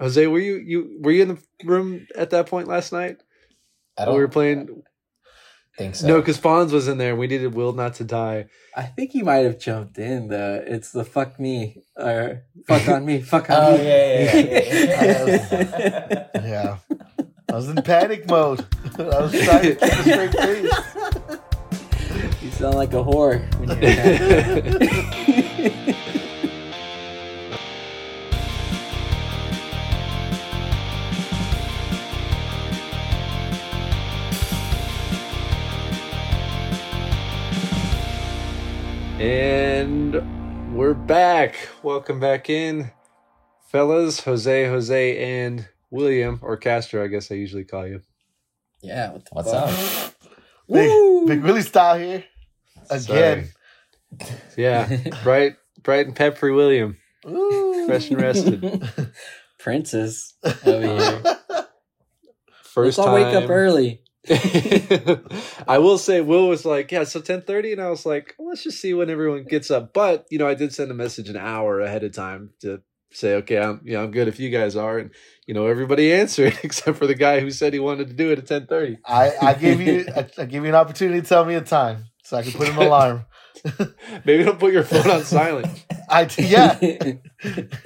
Jose, were you you were you in the room at that point last night? I don't we were playing. think so. No, because Fonz was in there. and We needed Will not to die. I think he might have jumped in. The it's the fuck me or fuck on me, fuck on Oh, me. yeah, yeah, yeah, yeah, Yeah. I was in panic mode. I was trying to keep a straight face. you sound like a whore when you're in And we're back. Welcome back in, fellas. Jose, Jose, and William or Castro. I guess I usually call you. Yeah, what the What's fuck? up? Big, Big Willie style here. Again. Yeah, bright, bright and peppery William, Ooh. fresh and rested. Princess over here. First Let's all time. wake up early. I will say, Will was like, "Yeah, so 10:30 and I was like, well, "Let's just see when everyone gets up." But you know, I did send a message an hour ahead of time to say, "Okay, I'm, you know, I'm good if you guys are," and you know, everybody answered except for the guy who said he wanted to do it at 10:30. I, I gave you I, I gave you an opportunity to tell me a time so I can put an alarm. Maybe don't put your phone on silent. I yeah. I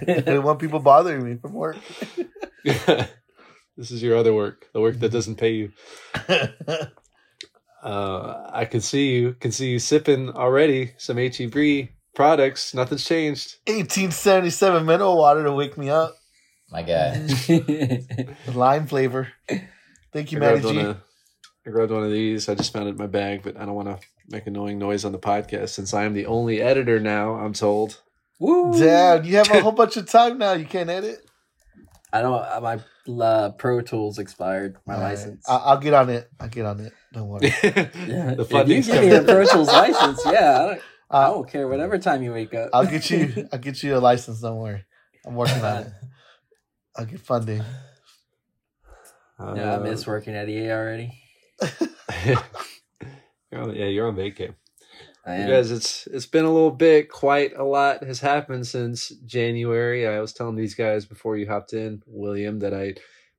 didn't want people bothering me from work. This is your other work, the work that doesn't pay you. Uh, I can see you, can see you sipping already some HEB products. Nothing's changed. 1877 mineral water to wake me up. My guy. The lime flavor. Thank you, I Matty grabbed, G. one of, I grabbed one of these. I just found it in my bag, but I don't want to make annoying noise on the podcast since I am the only editor now. I'm told. Woo. Damn, you have a whole bunch of time now. You can't edit. I don't. uh, My uh, Pro Tools expired. My All right. license. I- I'll get on it. I'll get on it. Don't worry. yeah. the if you give me a coming. Pro Tools license, yeah, I don't, I I'll, don't care. Whatever time you wake up, I'll get you. I'll get you a license. Don't worry. I'm working on it. I'll get funding. yeah, I Uh, miss working at EA already. you're on, yeah, you're on vacay. Guys, it's it's been a little bit. Quite a lot has happened since January. I was telling these guys before you hopped in, William, that I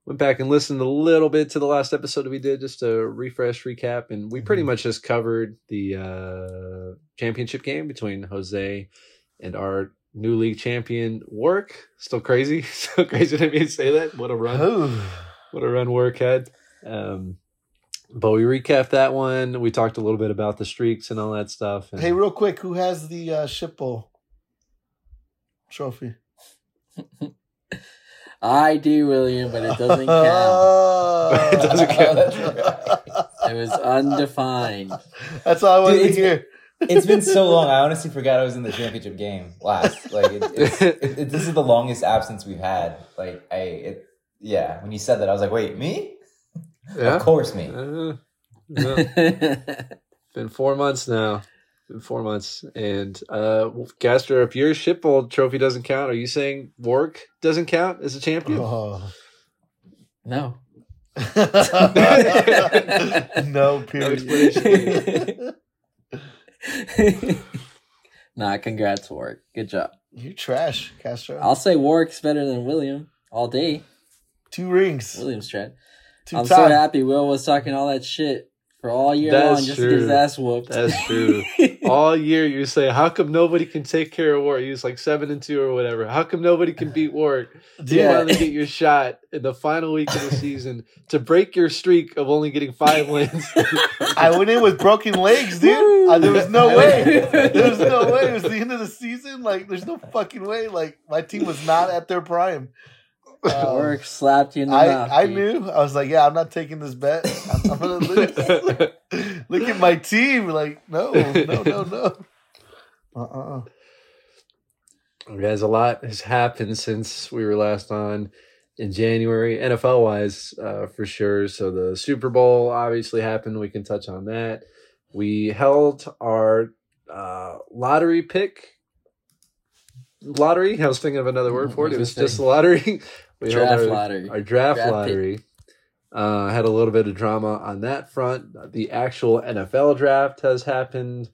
went back and listened a little bit to the last episode that we did, just to refresh, recap, and we pretty Mhm. much just covered the uh, championship game between Jose and our new league champion, Work. Still crazy, so crazy to me to say that. What a run! What a run work had. Um, but we recapped that one. We talked a little bit about the streaks and all that stuff. And Hey, real quick, who has the uh, ship bowl trophy? I do, William, but it doesn't count. Oh. It doesn't count. It was undefined. That's all I wanted Dude, to hear. It's been so long. I honestly forgot I was in the championship game last. Like, it, it's, it, it, this is the longest absence we've had. Like, I, it, yeah. When you said that, I was like, wait, me? Yeah. Of course, me. Uh, no, been four months now. Been four months. And uh Gaster, if your ship bowl trophy doesn't count, are you saying work doesn't count as a champion? Oh. no. no, No period. nah, congrats, Warwick. Good job. you trash, Castro. I'll say Warwick's better than William all day. Two rings. William's tried. Two I'm so happy Will was talking all that shit for all year That's long just to get his ass whooped. That's true. All year you say, How come nobody can take care of Warwick? He was like seven and two or whatever. How come nobody can beat Warwick? You Yeah. finally get your shot in the final week of the season to break your streak of only getting five wins. I went in with broken legs, dude. Uh, there was no way. There was no way. It was the end of the season. Like, there's no fucking way. Like, my team was not at their prime. Um, Warwick slapped you in the mouth. I, I dude. knew. I was like, yeah, I'm not taking this bet. I'm, I'm gonna lose. Look at my team. Like, no, no, no, no. Uh-uh. Guys, a lot has happened since we were last on in January, NFL wise, uh, for sure. So the Super Bowl obviously happened. We can touch on that. We held our uh, lottery pick. Lottery. I was thinking of another word for it. It was just a lottery. We held Draft our- lottery. our draft, Draft lottery. Uh, had a little bit of drama on that front. The actual NFL draft has happened.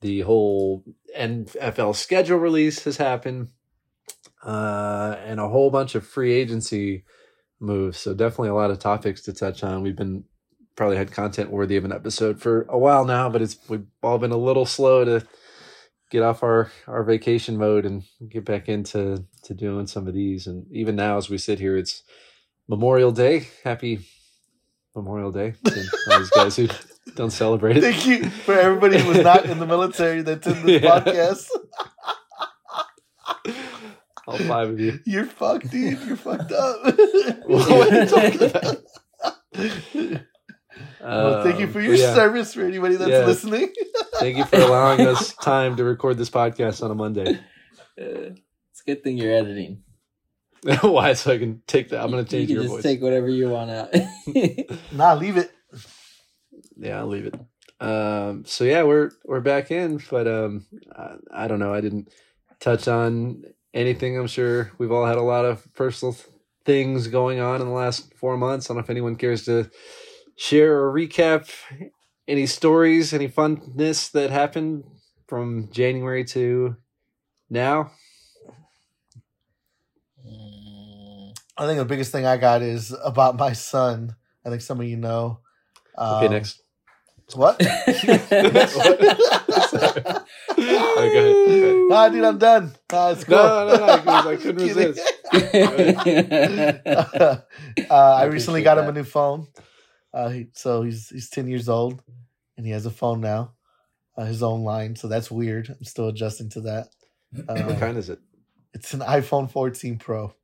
The whole NFL schedule release has happened. uh, and a whole bunch of free agency moves. So definitely a lot of topics to touch on. We've been probably had content worthy of an episode for a while now, but it's we've all been a little slow to get off our our vacation mode and get back into to doing some of these. And even now, as we sit here, it's Memorial Day. Happy Memorial Day to all these guys who don't celebrate it. Thank you for everybody who was not in the military that's in this Yeah. podcast. All five of you. You're fucked, dude. You're fucked up. What are you talking about? Well, thank you Um, for your yeah, service for anybody that's Yeah. listening. Thank you for allowing us time to record this podcast on a Monday. Uh, it's a good thing you're editing. Why? So I can take that. I'm going to change you your just voice. take whatever you want out. nah, leave it. yeah, I'll leave it. Um, so yeah, we're we're back in, but um, I, I don't know. I didn't touch on anything. I'm sure we've all had a lot of personal th- things going on in the last four months. I don't know if anyone cares to share or recap any stories, any funness that happened from January to now. Mm, I think the biggest thing I got is about my son. I think some of you know. Okay, Um, next. What? Okay, okay. Nah, dude, I'm done. Nah, it's cool. No, no, no, I couldn't- I couldn't resist. uh, I I recently appreciate got him that. a new phone. Uh, he, so he's he's ten years old, and he has a phone now, uh, his own line. So that's weird. I'm still adjusting to that. What Uh, kind is it? it's an iPhone 14 Pro.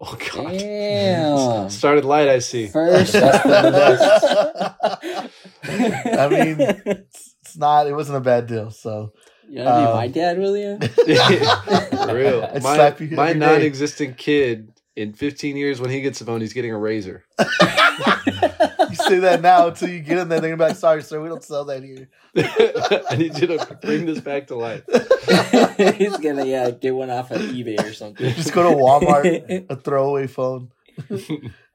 Oh God! Damn. Started light. I see. First, I mean, it's, it's not. It wasn't a bad deal. So you want to be um, my dad, William? For real. I'd My, slap you my non-existent kid in 15 years when he gets a phone, he's getting a razor. you say that now until you get in there. They're gonna be like, "Sorry, sir, we don't sell that here." I need you to bring this back to life. He's gonna yeah get one off of eBay or something. Just go to Walmart, a throwaway phone.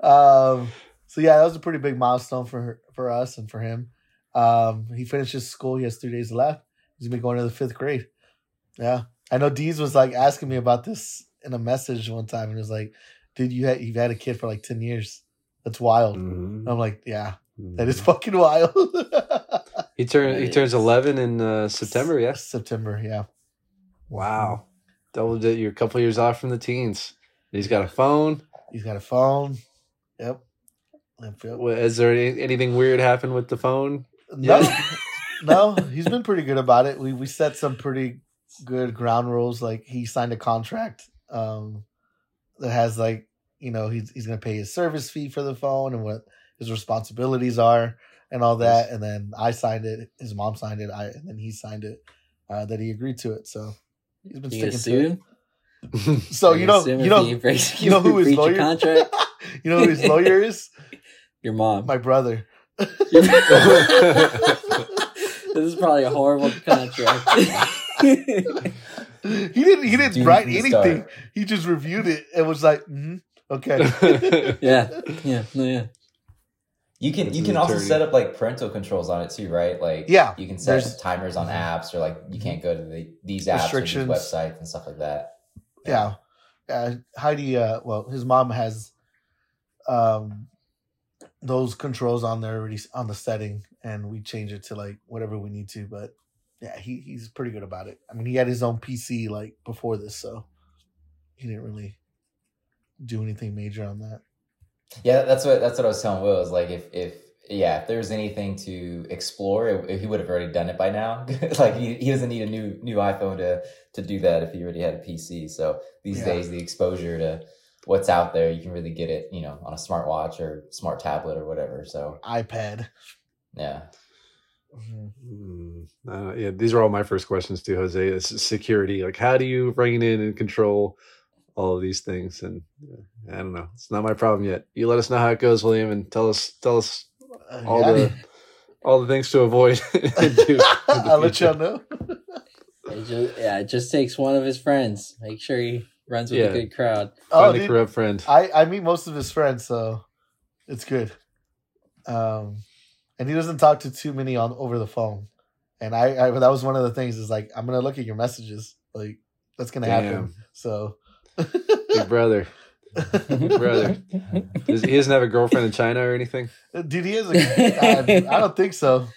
Um, so yeah, that was a pretty big milestone for her, for us and for him. Um, he finishes school. He has three days left. He's gonna be going to the fifth grade. Yeah, I know. Deez was like asking me about this in a message one time, and he was like, "Dude, you had you've had a kid for like ten years. That's wild." Mhm. I'm like, "Yeah, that is fucking wild." He turns he turns 11 in uh, September. Yes. September. Yeah. Wow. Double di- You're a couple years off from the teens. He's got a phone. He's got a phone. Yep. Yep, yep. Wha- Is there any, anything weird happen with the phone? No, no, he's been pretty good about it. We we set some pretty good ground rules. Like he signed a contract um, that has like you know he's he's gonna pay his service fee for the phone and what his responsibilities are and all that. And then I signed it. His mom signed it. I and then he signed it. Uh, that he agreed to it. So he's been You sticking to it. So you know you know breaks- you know who his lawyer contract? you know who his lawyer is? Your mom. My brother. this is probably a horrible contract. he didn't he didn't Dude write anything. start. He just reviewed it and was like, mm-hmm, okay. yeah, yeah, no, yeah. You can As you can also attorney. set up like parental controls on it too, right? Like Yeah, you can set Mm-hmm. timers on apps or like you can't go to the, these apps or these websites and stuff like that. yeah. Uh, Heidi, uh, well, his mom has um those controls on there already on the setting, and we change it to like whatever we need to. But yeah, he he's pretty good about it. I mean, he had his own PC like before this, so he didn't really do anything major on that. Yeah, that's what that's what I was telling Will. Is like if if yeah, if there's anything to explore, it, he would have already done it by now. like he, he doesn't need a new new iPhone to to do that if he already had a PC. So these Yeah. days, the exposure to what's out there, you can really get it, you know, on a smartwatch or smart tablet or whatever. So iPad. yeah, Mhm. Hmm. Uh, yeah, these are all my first questions too, Jose. This is security. Like, how do you rein in and control all of these things? And uh, I don't know. It's not my problem yet. You let us know how it goes, William, and tell us tell us Uh, all yeah. the all the things to avoid. and do in the I'll let y'all know. It just, yeah, it just takes one of his friends. Make sure he runs with Yeah. a good crowd. Oh, Find a dude, corrupt friend. I I meet most of his friends, so it's good. Um, and he doesn't talk to too many on over the phone. And I, I that was one of the things is like I'm gonna look at your messages, like that's gonna happen. So Big brother. Big brother. Does, he doesn't have a girlfriend in China or anything. Uh, dude, he is. A, I, I don't think so.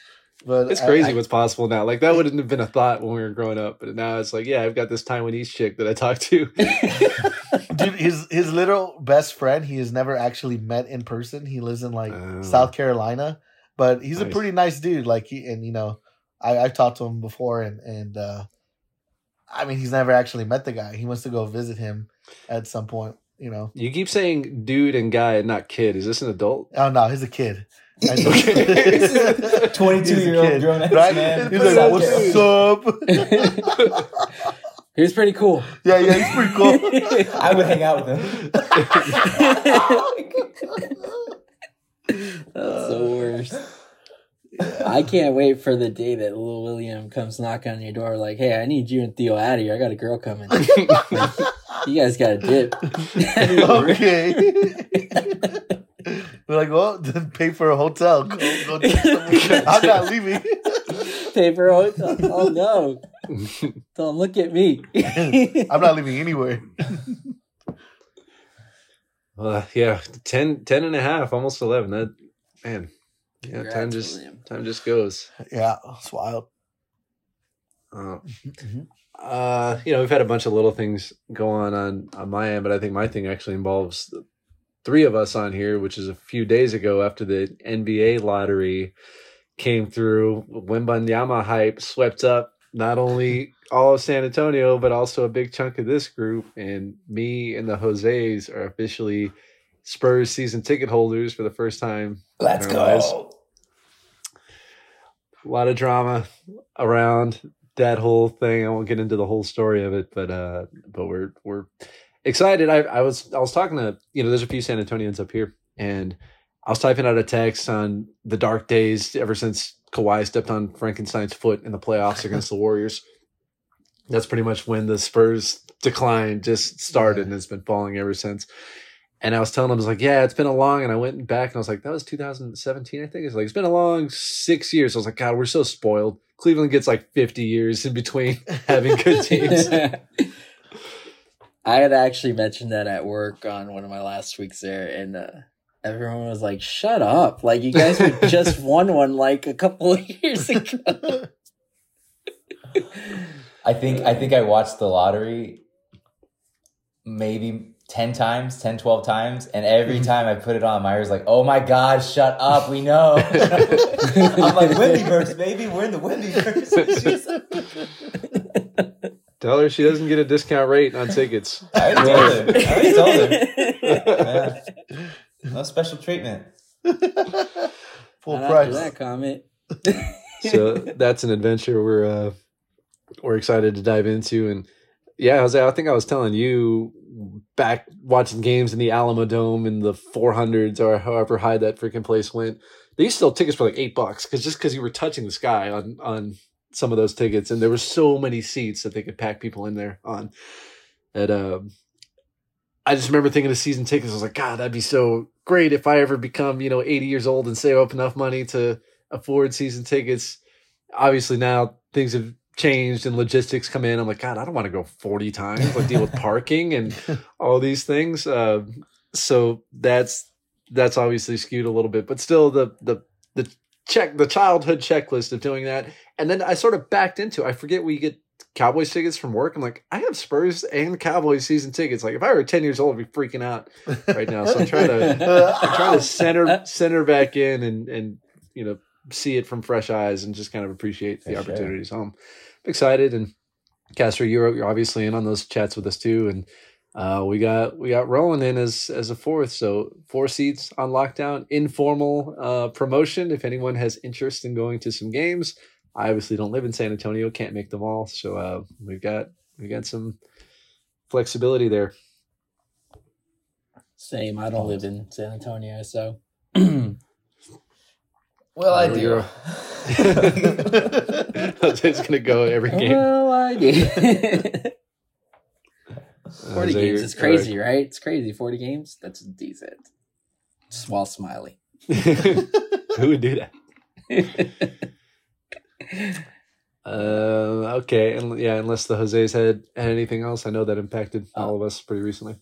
But It's crazy I- what's possible now. Like that wouldn't have been a thought when we were growing up, but now it's like, yeah, I've got this Taiwanese chick that I talked to. dude, his his literal best friend. He has never actually met in person. He lives in like Oh. South Carolina, but he's a pretty nice dude. Like he and you know, I I've talked to him before, and and uh I mean, he's never actually met the guy. He wants to go visit him at some point. You know, You keep saying dude and guy and not kid. Is this an adult? oh no, he's a kid. I know. Okay. A 22 He's a year old kid, grown ass right? man. He's Put it like, out "What's there." up?" He was pretty cool. yeah, yeah, he's pretty cool. I would hang out with him. That's the worst. I can't wait for the day that Lil William comes knocking on your door like, hey, I need you and Theo out of here. I got a girl coming. you guys got a dip. okay. We're like, well, then pay for a hotel. Go, go do. I'm not leaving. Pay for a hotel. Oh, no. Don't look at me. I'm not leaving anywhere. Uh, yeah, 10, 10 and a half, almost 11. That, man, yeah, time just, William. time just goes. Yeah, it's wild. Uh, Mhm. uh, you know, we've had a bunch of little things go on on, on my end, but I think my thing actually involves the three of us on here, which is a few days ago after the NBA lottery came through. Wembanyama hype swept up not only all of San Antonio, but also a big chunk of this group. And me and the Jose's are officially Spurs season ticket holders for the first time. Let's go. a lot of drama around that whole thing. I won't get into the whole story of it, but uh, but we're we're excited. I, I was I was talking to you know there's a few San Antonians up here, and I was typing out a text on the dark days ever since Kawhi stepped on Frankenstein's foot in the playoffs against the Warriors. That's pretty much when the Spurs decline just started, and it's been falling ever since. And I was telling him, I was like, yeah, it's been a long, and I went back and I was like, that was 2017, I think. It's like, it's been a long six years. I was like, God, we're so spoiled. Cleveland gets like 50 years in between having good teams. I had actually mentioned that at work on one of my last weeks there, and uh, everyone was like, "Shut up! Like you guys were just won one like a couple of years ago." I think I think I watched the lottery maybe 10 times, 10, 12 times. And every mm-hmm. time I put it on, Myra's like, oh my God, shut up. We know. I'm like, Wembyverse, baby. We're in the Wembyverse. She's Tell her she doesn't get a discount rate on tickets. I already told her. I already told her. Yeah. No special treatment. Full Not price. After that comment. so that's an adventure we're uh we're excited to dive into and yeah Jose, i think i was telling you back watching games in the Alamodome in the 400s or however high that freaking place went they used to sell tickets for like eight bucks because just because you were touching the sky on on some of those tickets and there were so many seats that they could pack people in there on that um I just remember thinking of season tickets. I was like, God, that'd be so great if I ever become, you know, 80 years old and save up enough money to afford season tickets. Obviously, now things have changed and logistics come in. I'm like, God, I don't want to go 40 times, like deal with parking and all these things. Uh, so that's that's obviously skewed a little bit, but still the the the check the childhood checklist of doing that. And then I sort of backed into. I forget we get Cowboys tickets from work. I'm like, I have Spurs and Cowboys season tickets. Like if I were 10 years old, I'd be freaking out right now. So I'm trying to I'm trying to center center back in and and you know see it from fresh eyes and just kind of appreciate the For sure. opportunities. So I'm excited and Castro, you're you're obviously in on those chats with us too, and uh, we got we got Rowan in as as a fourth, so four seats on lockdown. Informal uh, promotion. If anyone has interest in going to some games, I obviously don't live in San Antonio, can't make them all, so uh, we've got we got some flexibility there. Same. I don't live in San Antonio, so Well, I Oh, do. you're- Jose's gonna go every game. well, I do. Forty Jose, games is crazy, right? It's crazy. Forty games. That's decent. Just while smiling. Who would do that? Uh, okay, and yeah, unless the Jose's had, had anything else, I know that impacted Uh, all of us pretty recently.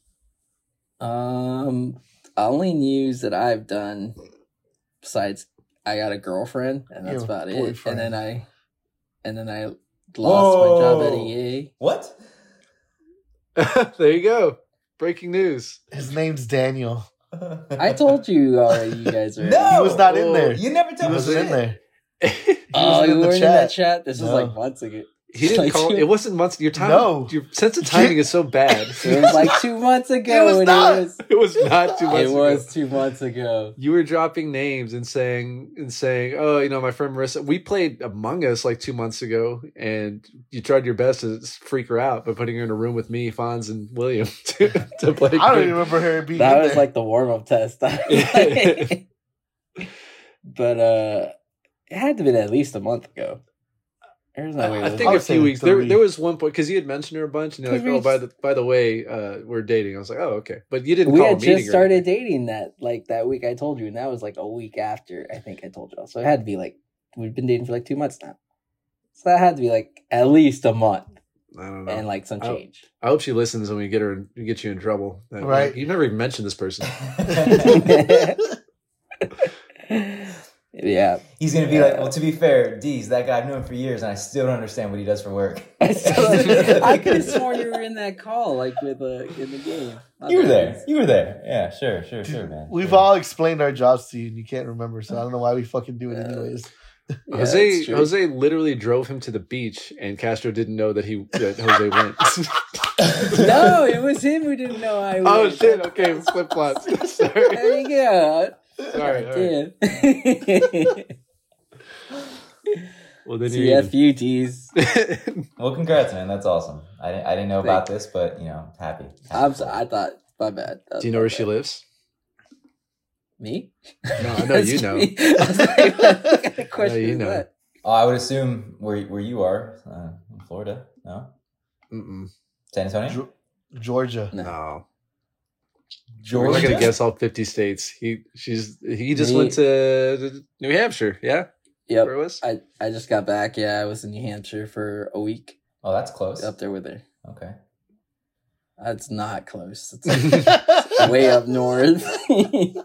Um, only news that I've done besides I got a girlfriend, and that's Yeah, about it. And then I, and then I lost my job at EA. What? there you go. Breaking news. His name's Daniel. I told you already. You guys are. No, He was not in there. You never He told me. wasn't in there. Oh, you in weren't in that chat. This was No. like months ago. He didn't Like call. two- It wasn't months. Your time. No. Your sense of timing is so bad. It was like two months ago. It was not. It was. it was not too much. It was two months ago. You were dropping names and saying and saying, "Oh, you know, my friend Marissa. We played Among Us like two months ago, and you tried your best to freak her out by putting her in a room with me, Fonz, and William to, to play. I don't even remember her being That was there. like the warm up test. but uh, it had to have been at least a month ago. There's no way. I it was- think I a would say few weeks. There, three. there was one point because you had mentioned her a bunch, and you're like, Because we "Oh, by the by the way, uh, we're dating." I was like, "Oh, okay," but you didn't. we call had meeting just started anything. dating that like that week I told you, and that was like a week after I think I told y'all. So it had to be like we've been dating for like two months now. So that had to be like at least a month I don't know. and like some change. I hope she listens when we get her and get you in trouble. That- Right. You never even mentioned this person. yeah, He's gonna be like, well, to be fair, D's that guy I've known for years, and I still don't understand what he does for work. I, I could have sworn you were in that call like with uh, in the game. You were there. You were there. Yeah, sure, sure, sure, man. We've sure. all explained our jobs to you, and you can't remember. So I don't know why we fucking do it Yeah. anyways. Yeah, Jose. Jose literally drove him to the beach, and Castro didn't know that he that Jose went. no, it was him who didn't know I. Was. Oh shit! Okay, flip flops. Sorry. There you go. Sorry. all right. Yeah. Well, then you. CFUTs. Well, congrats, man. That's awesome. I didn't, I didn't know about this, but you know, happy. I'm sorry. I thought my bad. Do you know my where she lives? Me? No, I know you know. I like, what kind of question you is know. that? Oh, I would assume where where you are, uh, in Florida. No, Mm-mm. San Antonio, Ge- Georgia. No. No. We're Georgia. not gonna guess all fifty states. He she's he just Me- went to New Hampshire. Yeah, Yep. where it was. I, I just got back. Yeah, I was in New Hampshire for a week Oh, that's close. up there with her. Okay. That's not close. It's way up north.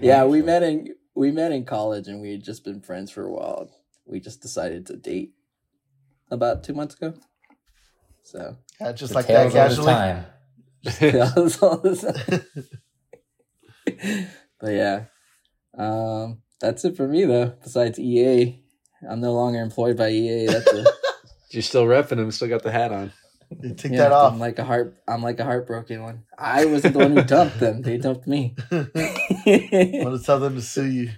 Yeah, we met in we met in college and we had just been friends for a while. We just decided to date about two months ago. So Yeah, just The like that tales of the casually. time. That was all this- but yeah, um, that's it for me though. Besides EA, I'm no longer employed by EA. That's a, You're still repping them. Still got the hat on. You take yeah, that off. I'm like a heart. I'm like a heartbroken one. I wasn't the one who dumped them. They dumped me. I'm gonna tell them to sue you.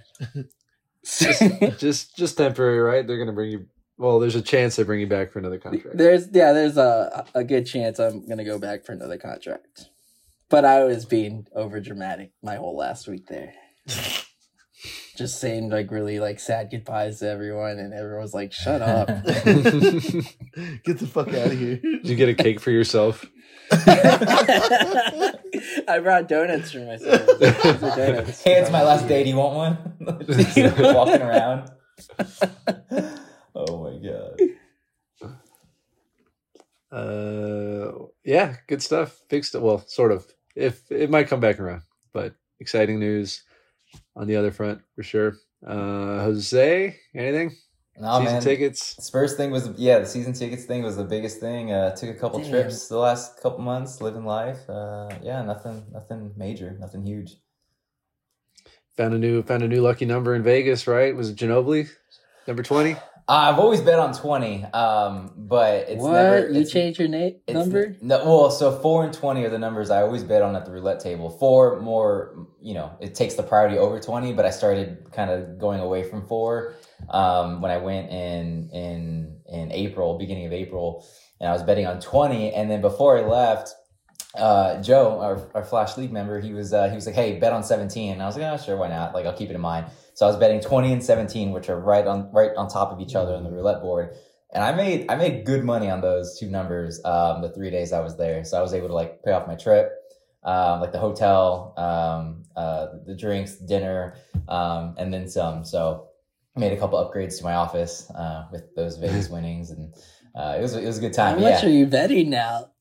just just temporary, right? They're gonna bring you. Well, there's a chance they bring you back for another contract. there's yeah, there's a a good chance I'm gonna go back for another contract. But I was being over dramatic my whole last week there. Just saying like really like sad goodbyes to everyone, and everyone was like, "Shut up." Get the fuck out of here. Did you get a cake for yourself? I brought donuts for myself. Donuts. Hey, it's my last day. Do you want one? Just walking around. Oh my god. Uh, yeah, good stuff. Big stuff. Well, sort of. If it might come back around, but exciting news on the other front for sure. Uh, Jose, anything? No Season man. tickets. Spurs thing was yeah, the season tickets thing was the biggest thing. Uh, took a couple Damn. trips the last couple months, living life. Uh, yeah, nothing, nothing major, nothing huge. Found a new found a new lucky number in Vegas. Right? Was it Ginobili? Number twenty. Uh, I've always bet on twenty, um, but it's what? never. you it's, changed your name number? No, well, so four and twenty are the numbers I always bet on at the roulette table. Four more, you know, it takes the priority over twenty. But I started kind of going away from four um, when I went in in in April, beginning of April, and I was betting on twenty. And then before I left, uh, Joe, our, our Flash League member, he was uh, he was like, "Hey, bet on 17." And I was like, "Oh, sure, why not? Like, I'll keep it in mind." So I was betting 20 and 17, which are right on right on top of each other on the roulette board. And I made I made good money on those two numbers um, the three days I was there. So I was able to like pay off my trip, um, like the hotel, um, uh, the drinks, dinner, um, and then some. So made a couple upgrades to my office uh, with those Vegas winnings, and uh, it was it was a good time. How much yeah. are you betting now?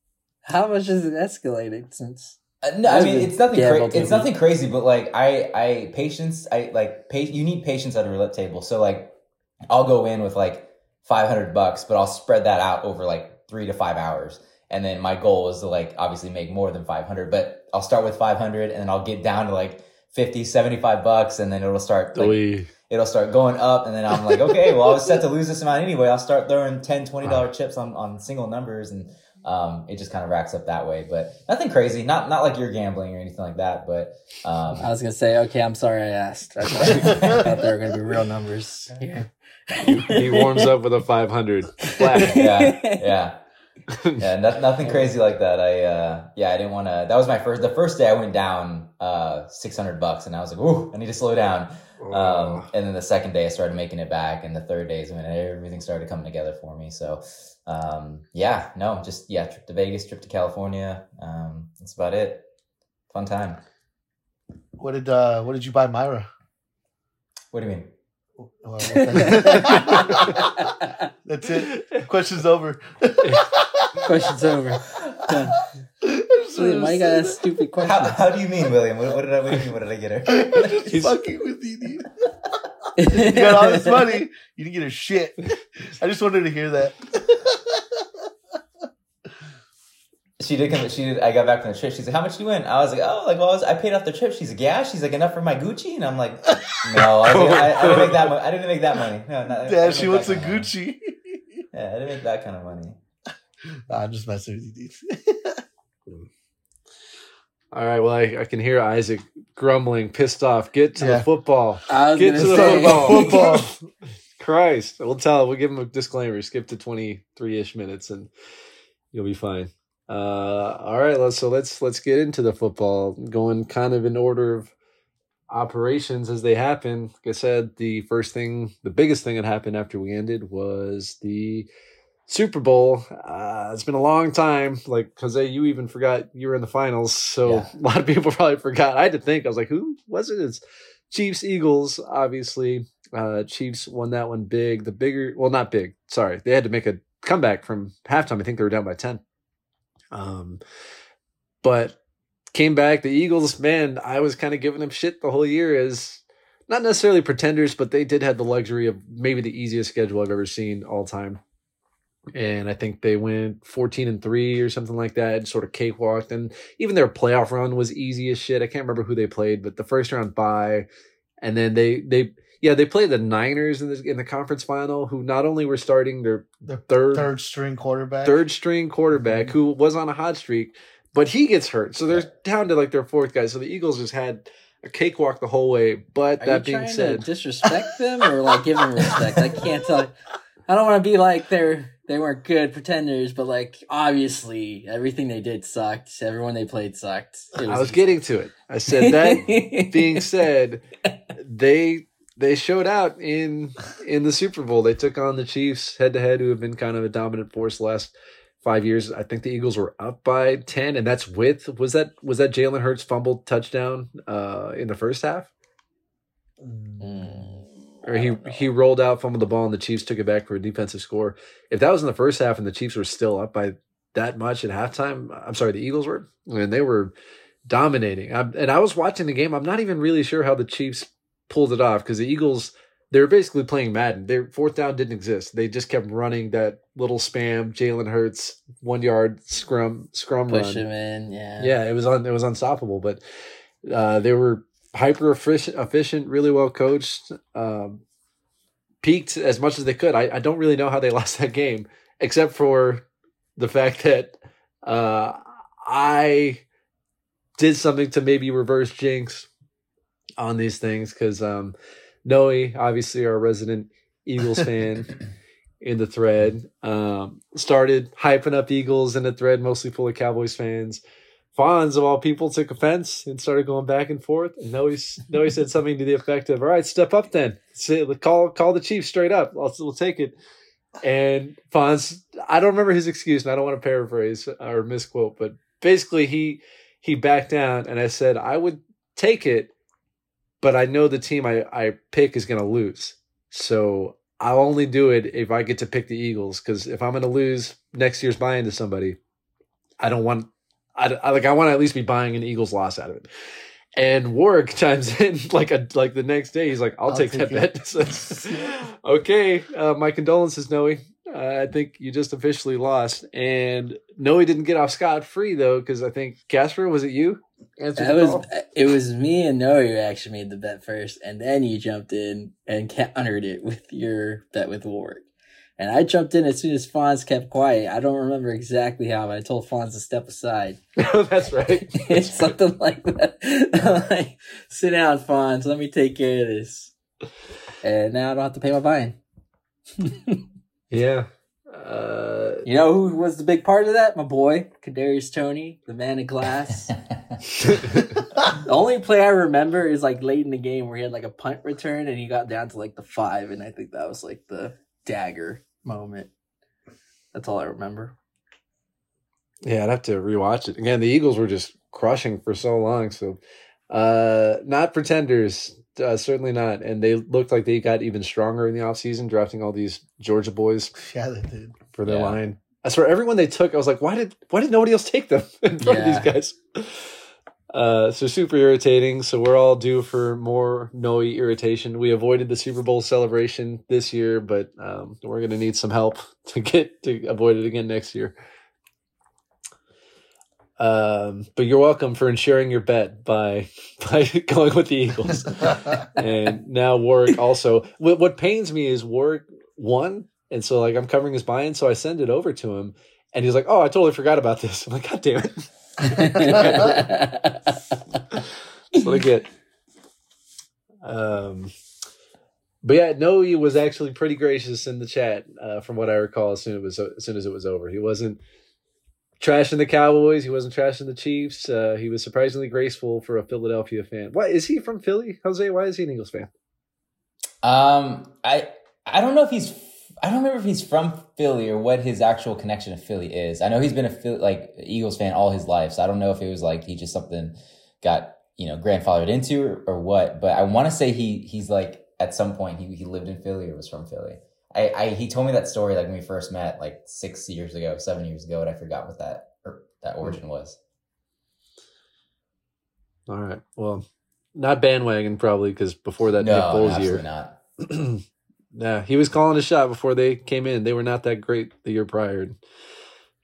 How much is it escalating since? Uh, no, I mean it's nothing. Cra- it's nothing crazy, but like I, I patience. I like pa- You need patience at a roulette table. So like, I'll go in with like five hundred bucks, but I'll spread that out over like three to five hours. And then my goal is to like obviously make more than five hundred, but I'll start with five hundred, and then I'll get down to like 50, 75 bucks, and then it'll start like, We- it'll start going up and then i'm like okay well i was set to lose this amount anyway i'll start throwing 10 20 dollar chips on, on single numbers and um, it just kind of racks up that way but nothing crazy not not like you're gambling or anything like that but um, I was gonna say, okay, I'm sorry I asked. I thought, I thought there were gonna be real numbers here. he warms up with a 500 flat. yeah yeah yeah no, nothing crazy like that i uh yeah i didn't want to that was my first the first day i went down uh 600 bucks and i was like ooh i need to slow down um, and then the second day I started making it back, and the third day is when everything started coming together for me. So, um, yeah, no, just yeah, trip to Vegas, trip to California. Um, that's about it. Fun time. What did uh what did you buy Myra? What do you mean? Well, That's it. Question's over. Question's over. Done. William, why you got a stupid question? How, how do you mean, William? What, what did I? What do you mean? What did I get her? I'm just He's- fucking with you, dude. You got all this money. You didn't get a shit. I just wanted to hear that. She did come. She did. I got back from the trip. She's like, "How much you win?" I was like, "Oh, like well, I, was, I paid off the trip." She's like, "Yeah." She's like, "Enough for my Gucci?" And I'm like, "No, I, was like, I, I didn't make that. Mo- I didn't make that money. No, not, I Dad, she make wants a kind of money. Gucci. Yeah, I didn't make that kind of money. Nah, I'm just messing with you, dude. All right. Well, I, I can hear Isaac grumbling, pissed off. Get to Yeah. the football. Get gonna to the football. Football. Christ. We'll tell. We'll give him a disclaimer. Skip to 23 ish minutes and you'll be fine. Uh, all right. Let's, so let's, let's get into the football going kind of in order of operations as they happen. Like I said, the first thing, the biggest thing that happened after we ended was the Super Bowl. Uh, it's been a long time. Like Jose, you even forgot you were in the finals, so Yeah. a lot of people probably forgot. I had to think. I was like, who was it? It's Chiefs Eagles. Obviously, uh, Chiefs won that one big. The bigger, well, not big. Sorry, they had to make a comeback from halftime. I think they were down by ten. Um, but came back. The Eagles, man, I was kind of giving them shit the whole year as not necessarily pretenders, but they did have the luxury of maybe the easiest schedule I've ever seen all time. And I think they went 14 and 3 or something like that, sort of cakewalked. And even their playoff run was easy as shit. I can't remember who they played, but the first round bye. And then they, they, yeah, they played the Niners in the, in the conference final, who not only were starting their The third, third string quarterback. third string quarterback mm-hmm. who was on a hot streak, but he gets hurt. So they're down to like their fourth guy. So the Eagles just had a cakewalk the whole way. But Are that you being said, to disrespect them or like give them respect? I can't tell. I don't want to be like they're they weren't good pretenders, but like obviously everything they did sucked. Everyone they played sucked. It I was getting to it. I said that being said, they they showed out in in the Super Bowl. They took on the Chiefs head to head, who have been kind of a dominant force the last five years. I think the Eagles were up by ten, and that's with was that was that Jalen Hurts fumbled touchdown uh, in the first half, Mm, or he he rolled out, fumbled the ball, and the Chiefs took it back for a defensive score. If that was in the first half, and the Chiefs were still up by that much at halftime, I'm sorry, the Eagles were, and they were dominating. i and I was watching the game. I'm not even really sure how the Chiefs pulled it off because the Eagles they were basically playing Madden. Their fourth down didn't exist. They just kept running that little spam Jalen Hurts one yard scrum scrum push run. him in. Yeah. Yeah, it was un, it was unstoppable. But uh, they were hyper efficient, efficient, really well coached. Um, peaked as much as they could. I, I don't really know how they lost that game, except for the fact that uh, I did something to maybe reverse jinx on these things because um, Noe, obviously our resident Eagles fan in the thread, um, started hyping up Eagles in the thread, mostly full of Cowboys fans. Fonz of all people took offense and started going back and forth. And Noe, Noe said something to the effect of, "All right, step up then. Say, call call the Chiefs straight up. I'll, we'll take it." And Fonz, I don't remember his excuse, and I don't want to paraphrase or misquote, but basically he he backed down, and I said I would take it, but I know the team I I pick is going to lose. So I'll only do it if I get to pick the Eagles. Because if I'm going to lose next year's buy-in to somebody, I don't want. I, I like. I want to at least be buying an Eagles loss out of it. And Warwick chimes in like a like the next day. He's like, "I'll, I'll take, take that it." bet." Okay, uh, my condolences, Noe. Uh, I think you just officially lost, and Noe didn't get off scot free though, because I think Casper was it you? Answered That was call? Uh, it. Was me and Noah who actually made the bet first, and then you jumped in and countered it with your bet with Warwick. And I jumped in as soon as Fonz kept quiet. I don't remember exactly how, but I told Fonz to step aside. That's right. it's something like that. Like, sit down, Fonz. Let me take care of this. And now I don't have to pay my fine. Yeah. Uh, You know who was the big part of that? My boy, Kadarius Toney, the man of glass. The only play I remember is like late in the game where he had like a punt return and he got down to like the five, and I think that was like the dagger moment. That's all I remember. yeah, I'd have to rewatch it again. The Eagles were just crushing for so long, so uh, not pretenders, uh, certainly not. And they looked like they got even stronger in the offseason, drafting all these Georgia boys Yeah, they did. for their Yeah. line. I swear, everyone they took, I was like, why did why did nobody else take them in front Yeah. of these guys? Uh, so super irritating. So we're all due for more Noe irritation. We avoided the Super Bowl celebration this year, but um, we're going to need some help to get to avoid it again next year. Um, but you're welcome for ensuring your bet by by going with the Eagles. and now Warwick also. What, what pains me is Warwick won, and so like I'm covering his buy-in, so I send it over to him, and he's like, "Oh, I totally forgot about this." I'm like, "God damn it!" That's what I get. Um, but yeah, Noe was actually pretty gracious in the chat, uh, from what I recall. As soon as it was as soon as it was over, he wasn't trashing the Cowboys. He wasn't trashing the Chiefs. Uh, he was surprisingly graceful for a Philadelphia fan. Why is he from Philly, Jose? Why is he an Eagles fan? Um, I I don't know if he's I don't remember if he's from Philly or what his actual connection to Philly is. I know he's been a Philly, like Eagles fan all his life, so I don't know if it was like he just something got you know grandfathered into or, or what. But I want to say he he's like at some point he he lived in Philly or was from Philly. I, I he told me that story like when we first met like six years ago, seven years ago, and I forgot what that or that hmm. origin was. All right, well, not bandwagon probably because before that no, Nick Foles year, not. yeah, he was calling a shot before they came in. They were not that great the year prior.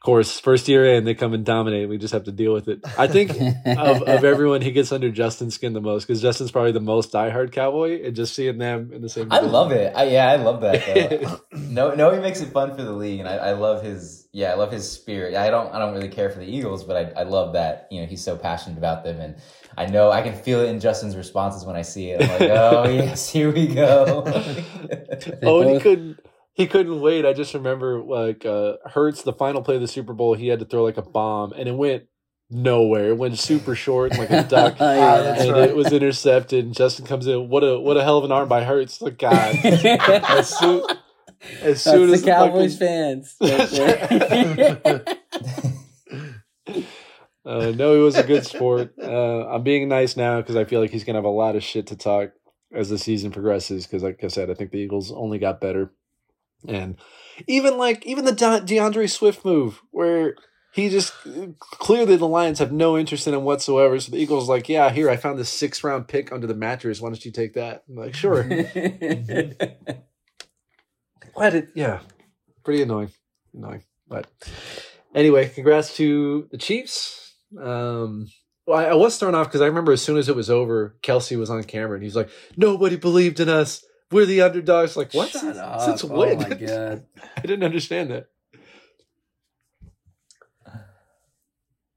Of course, first year in, they come and dominate. We just have to deal with it. I think of, of everyone, he gets under Justin's skin the most because Justin's probably the most diehard cowboy, and just seeing them in the same. I love it. I, yeah, I love that. No, no, he makes it fun for the league, and I, I love his. Yeah, I love his spirit. I don't, I don't really care for the Eagles, but I, I love that. You know, he's so passionate about them, and I know I can feel it in Justin's responses when I see it. I'm like, oh yes, here we go. oh, he couldn't. He couldn't wait. I just remember like uh Hurts, the final play of the Super Bowl. He had to throw like a bomb, and it went nowhere. It went super short, like a duck. Oh, yeah. that's and right. it was intercepted. And Justin comes in. What a what a hell of an arm by Hurts! Like God, as soon as That's soon as the Cowboys fucking- fans. right. Uh, no, he was a good sport. Uh, I'm being nice now because I feel like he's gonna have a lot of shit to talk as the season progresses. Because, like I said, I think the Eagles only got better, and even like even the De- D'Andre Swift move where he just clearly the Lions have no interest in him whatsoever. So the Eagles like, yeah, here I found this six round pick under the mattress. Why don't you take that? I'm like, sure. Why did yeah, pretty annoying, annoying. But anyway, congrats to the Chiefs. Um, well, I, I was thrown off because I remember as soon as it was over, Kelce was on camera and he's like, "Nobody believed in us. We're the underdogs." Like what? Shut Since, up. since Oh my god. I didn't understand that.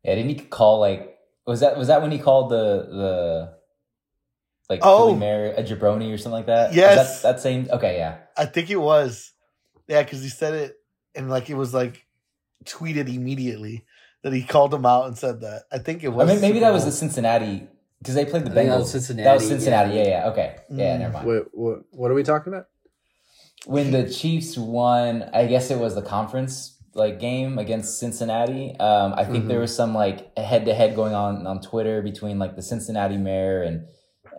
yeah, didn't he call like was that was that when he called the the like Oh. Philly Mayor a jabroni or something like that? Was Yes. that, that same. Okay, yeah. I think it was. Yeah, because he said it and like it was like tweeted immediately that he called him out and said that. I think it I was. mean, maybe that was the Cincinnati because they played the I Bengals. that was Cincinnati, That was Cincinnati. yeah. Yeah, yeah. Okay. Yeah, Mm. never mind. Wait, what? What are we talking about? when the Chiefs won, I guess it was the conference like game against Cincinnati. Um, I think Mhm. there was some like head to head going on on Twitter between like the Cincinnati mayor and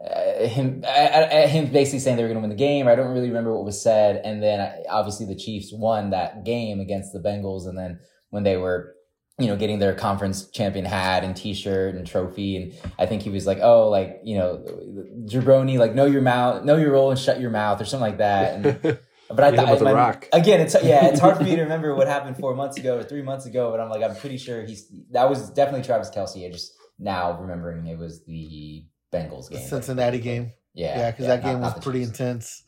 uh, him, uh, him basically saying they were going to win the game. I don't really remember what was said. And then uh, obviously the Chiefs won that game against the Bengals. And then when they were, you know, getting their conference champion hat and T-shirt and trophy, and I think he was like, "Oh, like you know, jabroni, like know your mouth, know your role, and shut your mouth," or something like that. And, but I thought with a my- rock. again, it's yeah, it's hard for me to remember what happened four months ago or three months ago. But I'm like, I'm pretty sure he's that was definitely Travis Kelce. I just now remembering it was the Bengals The game, Cincinnati game. Yeah, Yeah, because that not- game was pretty Chiefs. intense.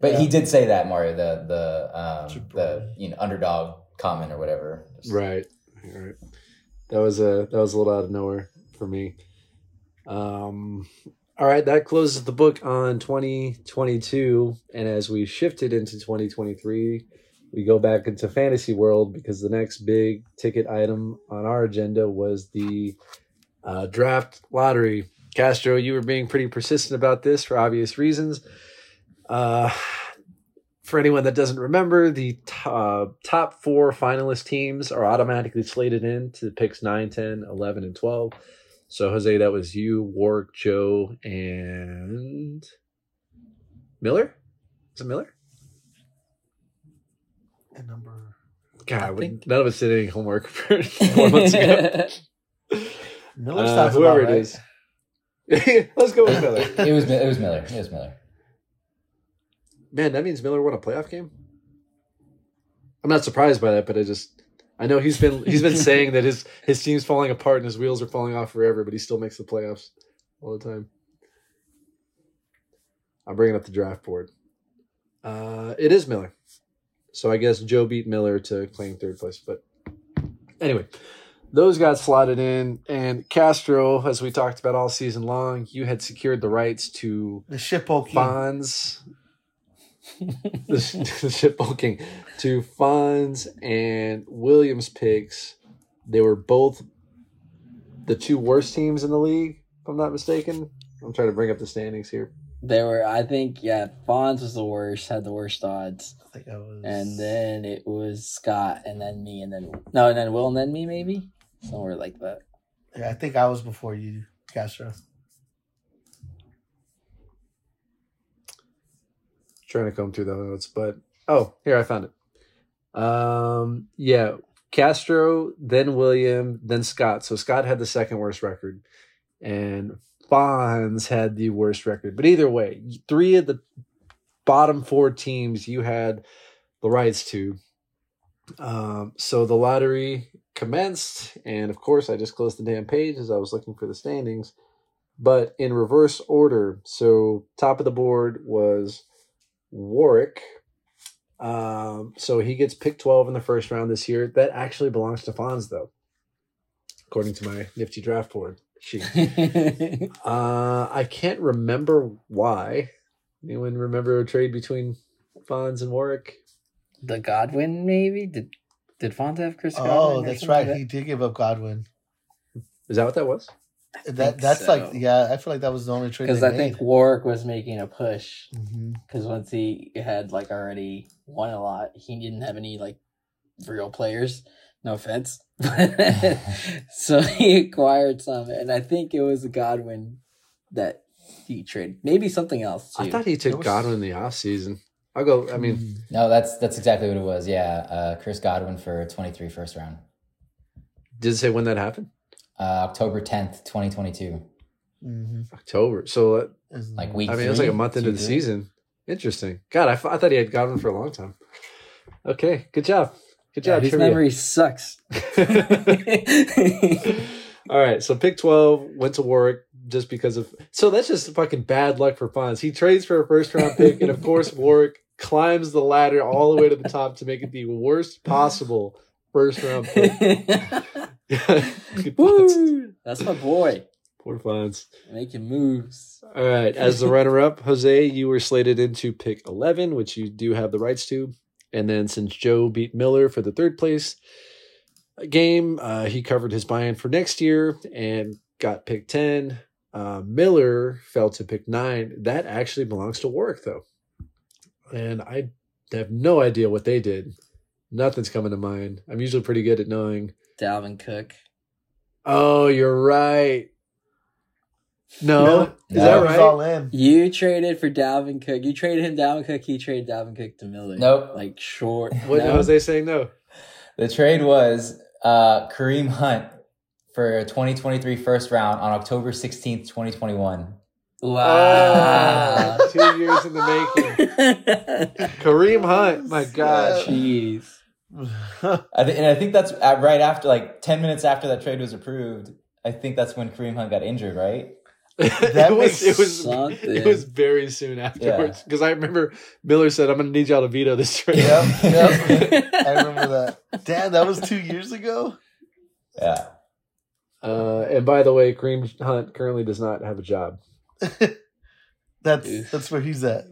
But Yeah. he did say that Mario, the the um, Jabroni. the you know underdog comment or whatever. Right. Right. That was a that was a little out of nowhere for me. Um all right, that closes the book on 2022 and as we shifted into 2023, we go back into fantasy world because the next big ticket item on our agenda was the uh, draft lottery. Castro, you were being pretty persistent about this for obvious reasons. Uh, for anyone that doesn't remember, the t- uh, top four finalist teams are automatically slated in to picks 9, 10, 11, and 12. So, Jose, that was you, Warwick, Joe, and Miller? Is it Miller? And number God, I we- think- none of us did any homework for four months ago. Miller Uh, sounds whoever about it right. is. Let's go with Miller. It was it was Miller. It was Miller. Man, that means Miller won a playoff game. I'm not surprised by that, but I just I know he's been he's been saying that his his team's falling apart and his wheels are falling off forever, but he still makes the playoffs all the time. I'm bringing up the draft board. Uh, it is Miller, so I guess Joe beat Miller to claim third place. But anyway, those got slotted in, and Castro, as we talked about all season long, you had secured the rights to The ship poking. Fonz, the, sh- the ship bulking to Fonz and Williams picks. They were both the two worst teams in the league, if I'm not mistaken. I'm trying to bring up the standings here. They were, I think, yeah. Fonz was the worst, had the worst odds, I think I was. and then it was Scott, and then me, and then no, and then Will, and then me, maybe somewhere like that. yeah, I think I was before you, Castro. Trying to comb through the notes, but oh, here I found it. Um, yeah, Castro, then William, then Scott. So Scott had the second worst record, and Fonz had the worst record. But either way, three of the bottom four teams you had the rights to. Um, so the lottery commenced, and of course, I just closed the damn page as I was looking for the standings. But in reverse order. So top of the board was Warwick. Um, so he gets pick 12 in the first round this year. That actually belongs to Fonz, though, according to my nifty draft board sheet. Uh, I can't remember why. Anyone remember a trade between Fonz and Warwick? the Godwin, maybe did did Fonz have Chris? Godwin Oh, that's right. like He did give up Godwin. Is that what that was? Think That that's so. like yeah. I feel like that was the only trade Because they I think. Warwick was making a push. Because once he had like already won a lot, he didn't have any like real players. No offense, so he acquired some, and I think it was Godwin that he traded. Maybe something else too. I thought he took was- Godwin in the offseason. I'll go. I mean, Mhm. No, that's that's exactly what it was. Yeah, uh, Chris Godwin for 23 first round, did it say when that happened? Uh, October 10th, 2022. Mhm. October. So, uh, Like week. I mean, it was like a month into the three. season. Interesting. God, I, f- I thought he had Godwin for a long time. Okay, good job. Good yeah, job. his trivia. memory sucks. All right, so pick 12 went to Warwick just because of. So that's just fucking bad luck for Fonz. He trades for a first round pick, and of course, Warwick climbs the ladder all the way to the top to make it the worst possible first round pick. Woo! That's my boy. Poor Fonz. Making moves. All right, as the runner up, Jose, you were slated into pick 11, which you do have the rights to. And then since Joe beat Miller for the third place game, uh, he covered his buy in for next year and got pick 10. Uh, Miller fell to pick nine. That actually belongs to Warwick, though. And I have no idea what they did. Nothing's coming to mind. I'm usually pretty good at knowing. Dalvin Cook. Oh, you're right. No, No. is No. that right? all in. You traded for Dalvin Cook. You traded him Dalvin Cook. He traded Dalvin Cook to Miller. Nope. Like short. What no? Jose saying? No. The trade was uh, Kareem Hunt for a 2023 first round on October 16th, 2021. Wow. Ah, two years in the making. Kareem Hunt, my God. Jeez. I th- and I think that's right after, like 10 minutes after that trade was approved. I think that's when Kareem Hunt got injured, right? That it was it was something. it was very soon afterwards because I remember Miller said, "I'm going to need y'all to veto this trade." Yep, yep. I remember that. Damn, that was two years ago. Yeah. Uh, and by the way, Kareem Hunt currently does not have a job. That's Oof. that's where he's at.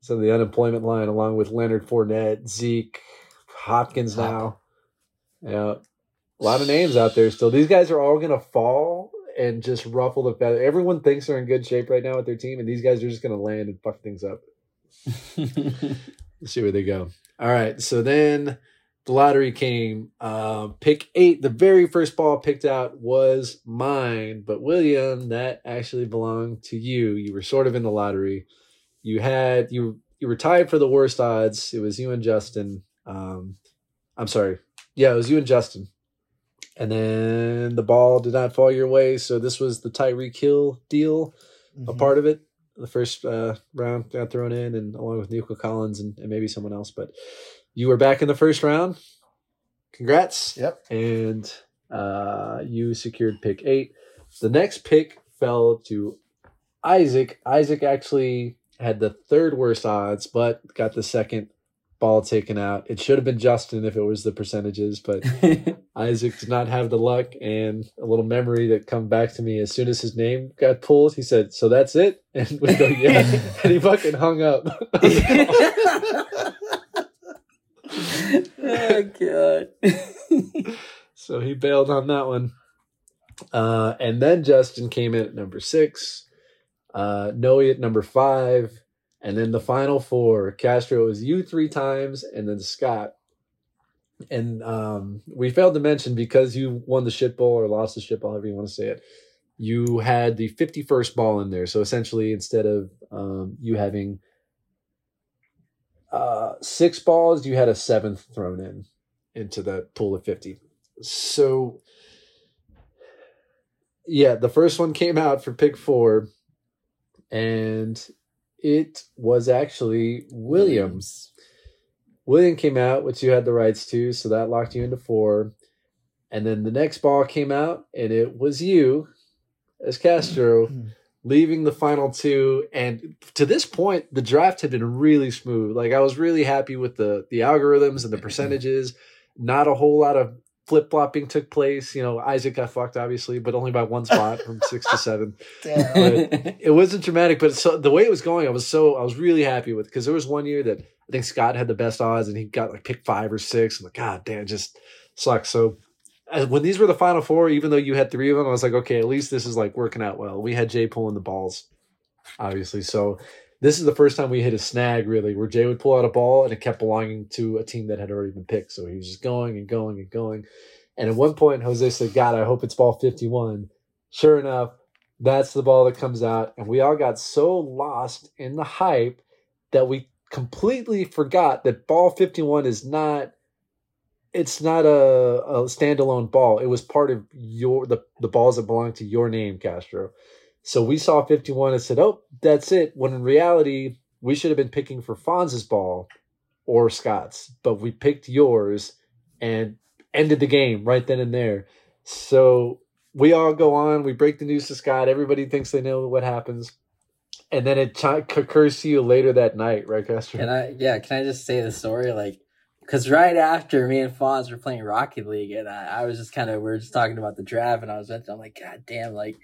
So the unemployment line, along with Leonard Fournette, Zeke, Hopkins now. Yeah. A lot of names out there still. These guys are all going to fall and just ruffle the feather. Everyone thinks they're in good shape right now with their team, and these guys are just going to land and fuck things up. Let's see where they go. All right. So then the lottery came. Uh, pick eight. The very first ball picked out was mine, but William, that actually belonged to you. You were sort of in the lottery. You had you you were tied for the worst odds. It was you and Justin. Um, I'm sorry. Yeah, it was you and Justin. And then the ball did not fall your way, so this was the Tyreek Hill deal a Mhm. part of it. The first uh, round got thrown in, and along with Nico Collins and, and maybe someone else. But you were back in the first round. Congrats. Yep. And uh, you secured pick eight. The next pick fell to Isaac. Isaac actually had the third worst odds, but got the second ball taken out. It should have been Justin if it was the percentages, but Isaac did not have the luck and a little memory that come back to me as soon as his name got pulled. He said, "So that's it," and we go, "Yeah," and he fucking hung up. oh god. so he bailed on that one. Uh, and then Justin came in at number six, uh, Noe at number five, and then the final four. Castro was you three times, and then Scott. And um, we failed to mention because you won the shit bowl or lost the shit bowl, however you want to say it. You had the 51st ball in there. So essentially, instead of um, you having uh, six balls, you had a seventh thrown in into the pool of 50. So, yeah, the first one came out for pick four, and it was actually Williams. William came out, which you had the rights to, so that locked you into four. And then the next ball came out, and it was you as Castro hmm. leaving the final two. And to this point, the draft had been really smooth. Like I was really happy with the the algorithms and the percentages. Not a whole lot of flip flopping took place. You know, Isaac got fucked obviously, but only by one spot from six to seven. Damn. It wasn't dramatic, but so the way it was going, I was so I was really happy with because there was one year that I think Scott had the best odds and he got like pick five or six. I'm like, God damn, just sucks. So when these were the final four, even though you had three of them, I was like, okay, at least this is like working out well. We had Jay pulling the balls, obviously. So this is the first time we hit a snag really, where Jay would pull out a ball and it kept belonging to a team that had already been picked. So he was just going and going and going. And at one point, Jose said, God, I hope it's ball 51. Sure enough, that's the ball that comes out. And we all got so lost in the hype that we completely forgot that ball 51 is not it's not a, a standalone ball. It was part of your the, the balls that belong to your name, Castro. So we saw 51 and said, Oh, that's it. When in reality, we should have been picking for Fonz's ball or Scott's, but we picked yours and ended the game right then and there. So we all go on, we break the news to Scott. Everybody thinks they know what happens. And then it ch- occurs to you later that night, right, Castro? Can I? Yeah. Can I just say the story? Like, because right after me and Fonz were playing Rocket League, and I, I was just kind of we were just talking about the draft, and I was I'm like, God damn, like,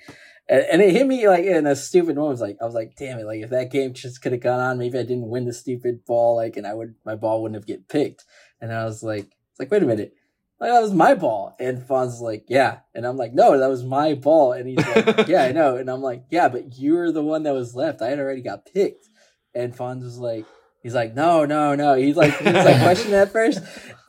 and, and it hit me like in a stupid moment. I was like, I was like, damn it, like if that game just could have gone on, maybe I didn't win the stupid ball, like, and I would my ball wouldn't have get picked. And I was like, it's like, wait a minute. Like, that was my ball. And Fonz was like, yeah. And I'm like, no, that was my ball. And he's like, yeah, I know. And I'm like, yeah, but you're the one that was left. I had already got picked. And Fonz was like, he's like, no, no, no. He's like, he's like questioning at first.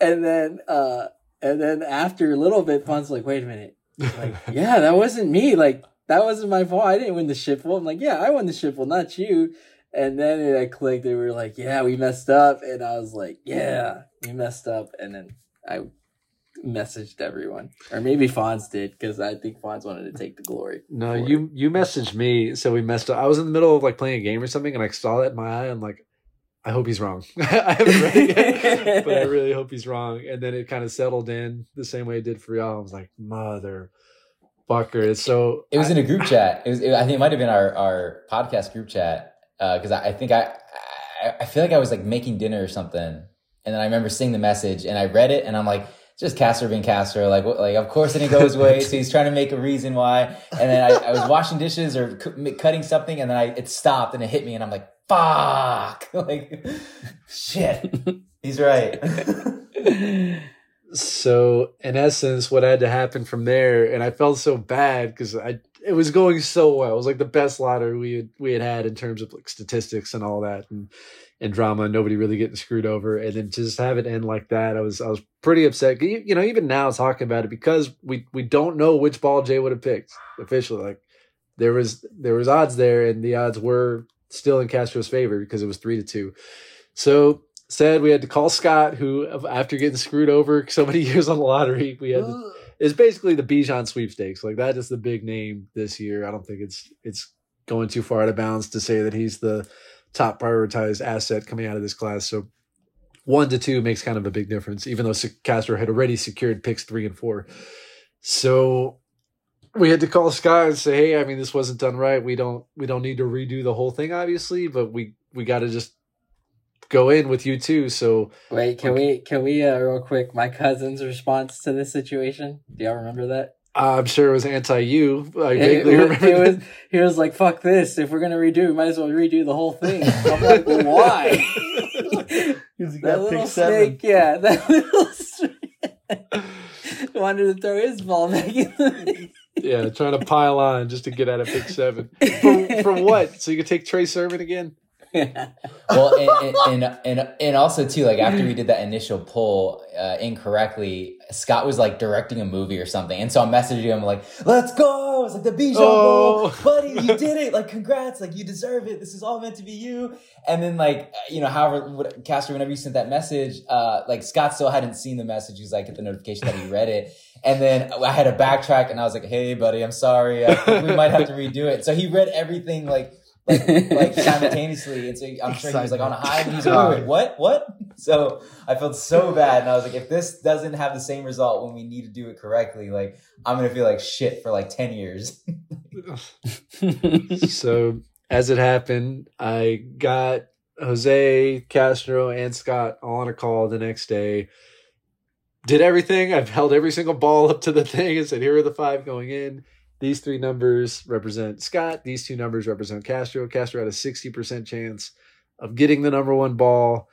And then, uh, and then after a little bit, Fonz was like, wait a minute. Like, yeah, that wasn't me. Like, that wasn't my fault. I didn't win the shipful. I'm like, yeah, I won the shipful, not you. And then it I clicked. They were like, yeah, we messed up. And I was like, yeah, we messed up. And then I messaged everyone, or maybe Fonz did because I think Fonz wanted to take the glory. No, for it. you you messaged me, so we messed up. I was in the middle of like playing a game or something, and I saw that in my eye. I'm like, I hope he's wrong. I haven't read it yet, but I really hope he's wrong. And then it kind of settled in the same way it did for y'all. I was like, mother fucker. So It was I- in a group chat. It was. It, I think it might have been our our podcast group chat uh, because I, I think I, I I feel like I was like making dinner or something, and then I remember seeing the message and I read it and I'm like. Just Castro being Castro, like like of course it didn't go his way, so he's trying to make a reason why. And then I, I was washing dishes or cu- cutting something, and then I it stopped and it hit me, and I'm like, "Fuck!" like, shit, he's right. so in essence what had to happen from there and i felt so bad because i it was going so well. It was like the best lottery we had we had had in terms of like statistics and all that and and drama nobody really getting screwed over. And then just have it end like that i was i was pretty upset. You, you know even now talking about it because we we don't know which ball jay would have picked officially like there was there was odds there and the odds were still in castro's favor because it was three to two. So said we had to call Scott, who after getting screwed over so many years on the lottery, we had to, it's basically the Bijan sweepstakes. Like that is the big name this year. I don't think it's it's going too far out of bounds to say that he's the top prioritized asset coming out of this class. So one to two makes kind of a big difference, even though Castro had already secured picks three and four. So we had to call Scott and say, "Hey, I mean, this wasn't done right. We don't we don't need to redo the whole thing, obviously, but we we got to just go in with you too." So Wait, can we can we uh, real quick? My cousin's response to this situation. Do y'all remember that? I'm sure it was anti you. I It, vaguely it- remember. it that. was he was like, "Fuck this! If we're gonna redo, we might as well redo the whole thing." I'm like, well, "Why?" Because he that little pick seven. snake, yeah, that little snake wanted to throw his ball back in. The yeah, trying to pile on just to get out of pick seven. For, for what? So you could take Trey Sermon again? well and, and, and and also too like after we did that initial poll uh, incorrectly scott was like directing a movie or something. And so i'm messaging him like let's go! It's like the bijan Oh. bowl buddy you did it. Like congrats. Like you deserve it. This is all meant to be you. And then like you know however what, Castro whenever you sent that message uh like scott still hadn't seen the message. He's like get the notification that he read it. And then I had to backtrack and I was like, hey, buddy, I'm sorry. I we might have to redo it. So he read everything like like, like simultaneously. And so I'm sure he was like on a high and he's like, wait, wait, what? What? So I felt so bad. And I was like, if this doesn't have the same result when we need to do it correctly, like I'm going to feel like shit for like 10 years. so as it happened, I got Jose, Castro, and Scott all on a call the next day. Did everything. I've held every single ball up to the thing and said, here are the five going in. These three numbers represent Scott. These two numbers represent Castro. Castro had a 60% chance of getting the number one ball.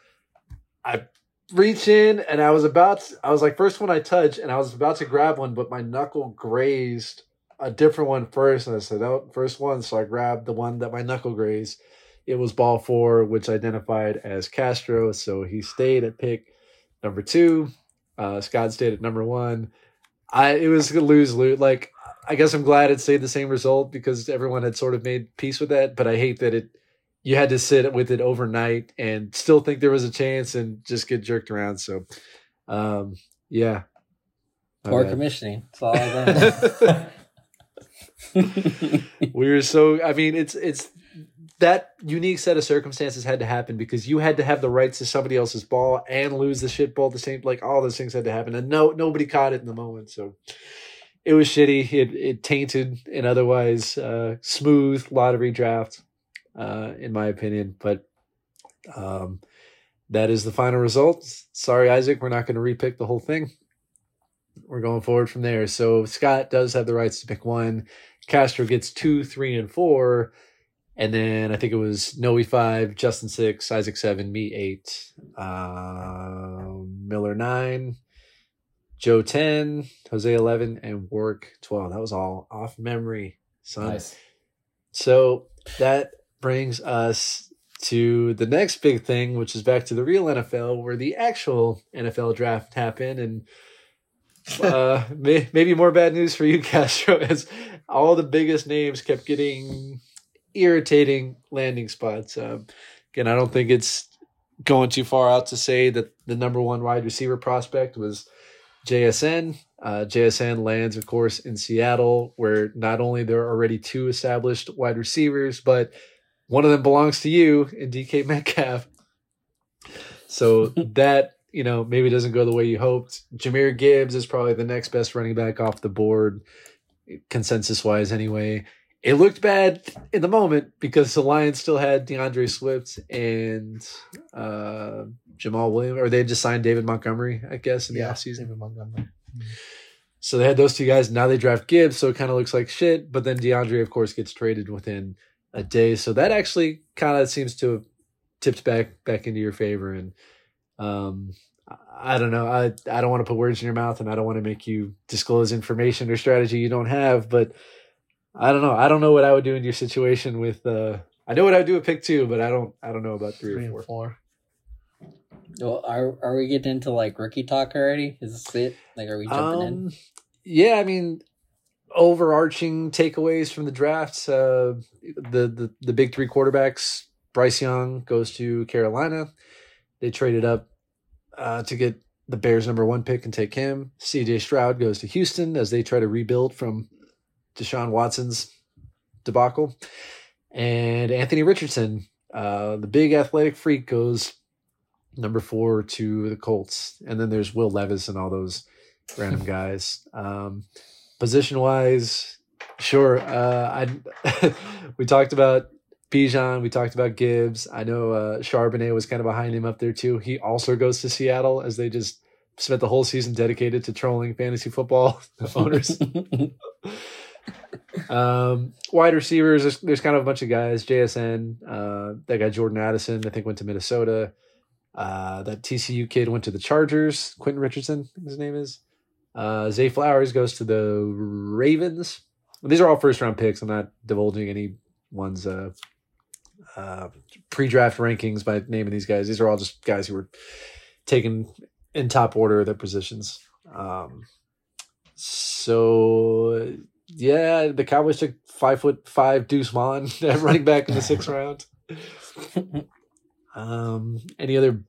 I reach in and I was about, to, I was like, first one I touch, and I was about to grab one, but my knuckle grazed a different one first. And I said, oh, first one. So I grabbed the one that my knuckle grazed. It was ball four, which identified as Castro. So he stayed at pick number two. Uh, Scott stayed at number one. I it was lose lose. Like I guess I'm glad it stayed the same result because everyone had sort of made peace with that. But I hate that it you had to sit with it overnight and still think there was a chance and just get jerked around. So, um, yeah. Poor commissioning. All we were so i mean it's it's that unique set of circumstances had to happen because you had to have the rights to somebody else's ball and lose the shit ball the same like all those things had to happen and no nobody caught it in the moment so it was shitty. It it tainted an otherwise uh smooth lottery draft uh in my opinion but um that is the final result. Sorry isaac we're not going to repick the whole thing. We're going forward from there. So scott does have the rights to pick one. Castro gets two, three, and four. And then I think it was Noe five, Justin six, Isaac seven, me eight, uh, Miller nine, Joe ten, Jose eleven, and Warwick twelve. That was all off memory, son. nice. So that brings us to the next big thing, which is back to the real NFL, where the actual NFL draft happened, and uh, may, maybe more bad news for you, Castro, as all the biggest names kept getting irritating landing spots. Um, again, I don't think it's going too far out to say that the number one wide receiver prospect was JSN. Uh, JSN lands, of course, in Seattle, where not only there are already two established wide receivers, but one of them belongs to you in DK Metcalf. So that you know maybe doesn't go the way you hoped. Jahmyr Gibbs is probably the next best running back off the board, consensus wise. Anyway, it looked bad in the moment because the Lions still had D'Andre Swift and uh, Jamaal Williams, or they just signed David Montgomery, I guess, in the offseason. David Montgomery. So they had those two guys. Now they draft Gibbs, so it kind of looks like shit. But then D'Andre, of course, gets traded within a day. So that actually kind of seems to have tipped back back into your favor. And um, I don't know. I I don't want to put words in your mouth, and I don't want to make you disclose information or strategy you don't have. But I don't know. I don't know what I would do in your situation with. Uh, I know what I would do with pick two, but I don't. I don't know about three, Three or four. four. Well, are are we getting into like rookie talk already? Is this it? Like, are we jumping in? Um, yeah, I mean, overarching takeaways from the draft. Uh, the the the big three quarterbacks. Bryce Young goes to Carolina. They traded up uh, to get the Bears' number one pick and take him. C.J. Stroud goes to Houston as they try to rebuild from Deshaun Watson's debacle. And Anthony Richardson, uh, the big athletic freak, goes number four to the Colts. And then there's Will Levis and all those random guys. Um, position wise, sure. Uh, I we talked about Bijan, we talked about Gibbs. I know uh, Charbonnet was kind of behind him up there too. He also goes to Seattle as they just spent the whole season dedicated to trolling fantasy football owners. Um, wide receivers, there's, there's kind of a bunch of guys. JSN, uh, that guy Jordan Addison, I think went to Minnesota. Uh, that TCU kid went to the Chargers. Quentin Richardson, his name is. Uh, Zay Flowers goes to the Ravens. These are all first round picks. I'm not divulging any one's uh, uh, pre draft rankings by naming these guys. These are all just guys who were taken in top order of their positions. Um, so yeah, the Cowboys took five foot five Deuce at running back in the sixth round. Um, any other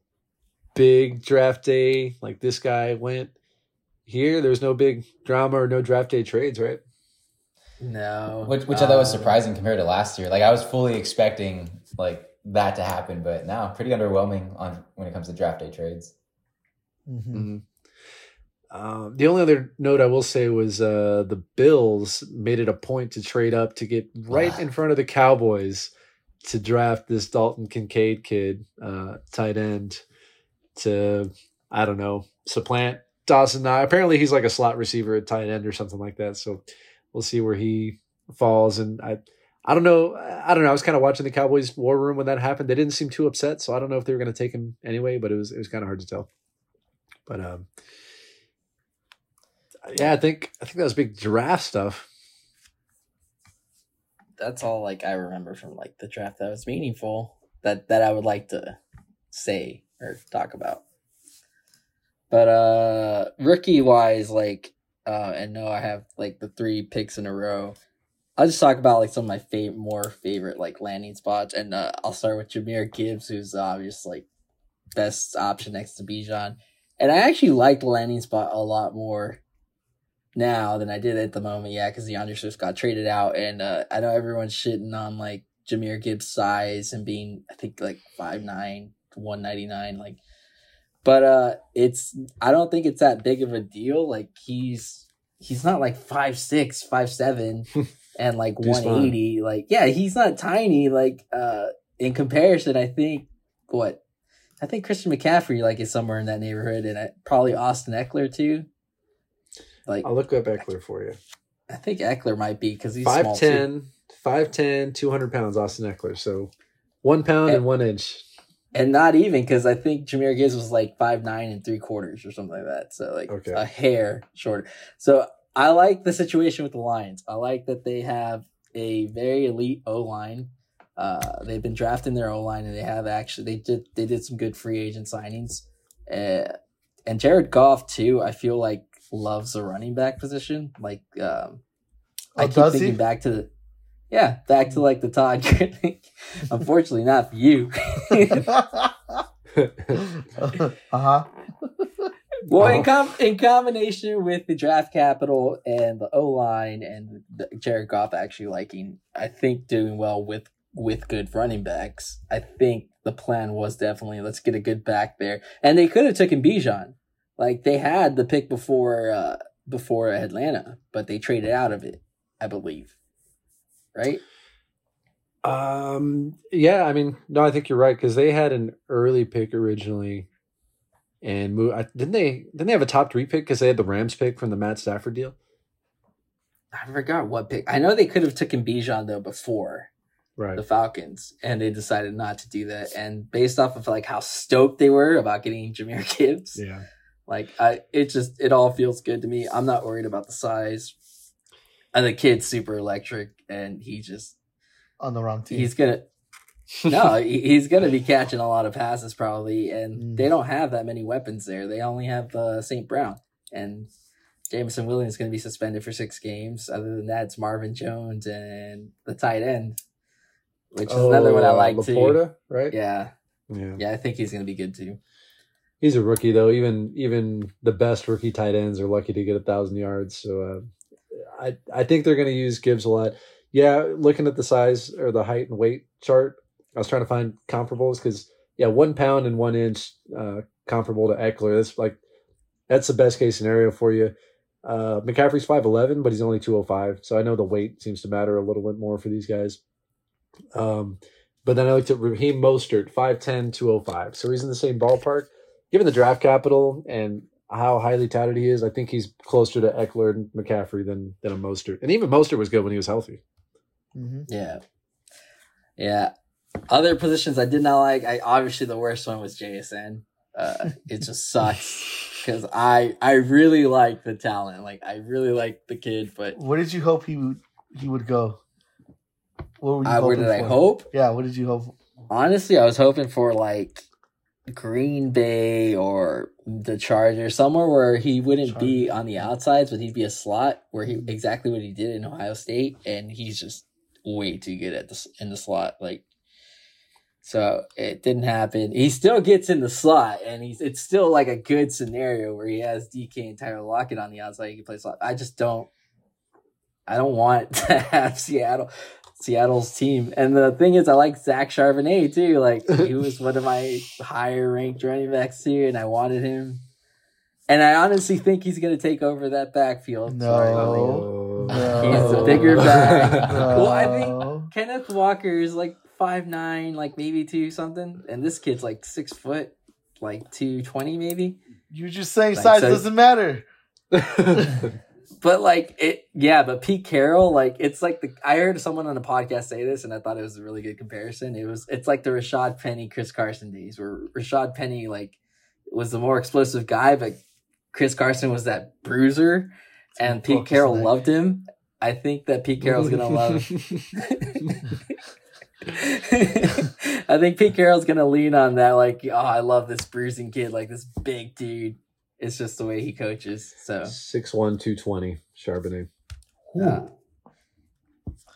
big draft day like this guy went here? There's no big drama or no draft day trades, right? no, Which, which I thought was Um, surprising compared to last year. Like I was fully expecting like that to happen, but now pretty underwhelming on when it comes to draft day trades. Mhm. Mhm. Um, the only other note I will say was uh, the Bills made it a point to trade up to get right in front of the Cowboys to draft this Dalton Kincaid kid, uh, tight end, to I don't know supplant Dawson. Apparently he's like a slot receiver at tight end or something like that. So we'll see where he falls. And I I don't know. I don't know. I was kind of watching the Cowboys war room when that happened. They didn't seem too upset, so I don't know if they were going to take him anyway. But it was it was kind of hard to tell. But um, yeah, I think I think that was big draft stuff. That's all like I remember from like the draft that was meaningful that that I would like to say or talk about. But uh rookie wise, like uh and no, I have like the three picks in a row. I'll just talk about like some of my fav- more favorite like landing spots, and uh, I'll start with Jahmyr Gibbs, who's obvious like best option next to Bijan. And I actually like the landing spot a lot more now than I did at the moment. Yeah, because D'Andre Swift got traded out, and uh, I know everyone's shitting on like Jahmyr Gibbs' size and being I think like 5'9", 199, like. But uh, it's I don't think it's that big of a deal. Like he's he's not like five six, five seven, and like one eighty. Like yeah, he's not tiny. Like uh, in comparison, I think what I think Christian McCaffrey like is somewhere in that neighborhood, and I, probably Austin Ekeler too. Like I'll look up Ekeler for you. I think Ekeler might be because he's small 5'10", 5'10", 200 pounds, Austin Ekeler. So one pound and one inch. and not even because I think Jahmyr Gibbs was like five nine and three quarters or something like that. So like Okay. a hair shorter. So I like the situation with the Lions. I like that they have a very elite O line. Uh, they've been drafting their O line, and they have actually they did they did some good free agent signings. Uh, and Jared Goff too. I feel like loves the running back position. Like um, I Oh, keep thinking he? back to the yeah, back to like the Todd. Unfortunately, not for you. uh huh. well, in Oh. com- in combination with the draft capital and the O line and the Jared Goff actually liking, I think doing well with with good running backs. I think the plan was definitely let's get a good back there, and they could have taken Bijan. Like they had the pick before uh before Atlanta, but they traded out of it, I believe. Right? Um. Yeah. I mean, no, I think you're right because they had an early pick originally, and move. I, didn't they? Didn't they have a top three pick because they had the Rams pick from the Matt Stafford deal? I forgot what pick. I know they could have taken Bijan though before Right. the Falcons, and they decided not to do that. And based off of like how stoked they were about getting Jahmyr Gibbs, Yeah. Like I, it just it all feels good to me. I'm not worried about the size. And the kid's super electric, and he just On the wrong team. he's gonna no, he's gonna be catching a lot of passes probably, and Mm. they don't have that many weapons there. They only have uh, St. Brown and Jameson Williams is gonna be suspended for six games. Other than that, it's Marvin Jones and the tight end, which is another one I Oh, uh, like too. LaPorta, right? Yeah, Yeah. yeah, I think he's gonna be good too. He's a rookie though. Even even the best rookie tight ends are lucky to get a thousand yards. So uh, I I think they're going to use Gibbs a lot. Yeah, looking at the size or the height and weight chart, I was trying to find comparables because yeah, one pound and one inch uh, comparable to Ekeler. That's like that's the best case scenario for you. Uh, McCaffrey's five eleven, but he's only two oh five. So I know the weight seems to matter a little bit more for these guys. Um, but then I looked at Raheem Mostert, 5'10", 205. So he's in the same ballpark given the draft capital and how highly touted he is, I think he's closer to Ekeler and McCaffrey than than a Mostert. And even Mostert was good when he was healthy. hmm Yeah, yeah. Other positions I did not like. I obviously the worst one was JSN. Uh, it just sucks because I I really like the talent. Like I really like the kid, but Where did you hope he would he would go? What were you I, where hoping did I hope? Yeah, what did you hope? Honestly, I was hoping for like Green Bay or the Chargers, somewhere where he wouldn't be on the outsides, but he'd be a slot where he exactly what he did in Ohio State, and he's just way too good at this in the slot. Like, so it didn't happen. He still gets in the slot, and he's it's still like a good scenario where he has DK and Tyler Lockett on the outside. He can play slot. I just don't. I don't want to have Seattle. Seattle's team. And the thing is, I like Zach Charbonnet too. Like he was one of my higher ranked running backs here, and I wanted him. And I honestly think he's going to take over that backfield. No. No. He's a bigger back. No. Well, I think Kenneth Walker is like five nine, like maybe two something, and this kid's like six foot, like two twenty maybe. You're just saying Like, size so- doesn't matter. But like it, yeah. But Pete Carroll, like it's like the I heard someone on a podcast say this, and I thought it was a really good comparison. It was it's like the Rashad Penny, Chris Carson days, where Rashad Penny like was the more explosive guy, but Chris Carson was that bruiser, and Pete Carroll neck. loved him. I think that Pete Carroll's gonna love. I think Pete Carroll's gonna lean on that, like, oh, I love this bruising kid, like this big dude. It's just the way he coaches. So Six one two twenty Charbonnet, uh,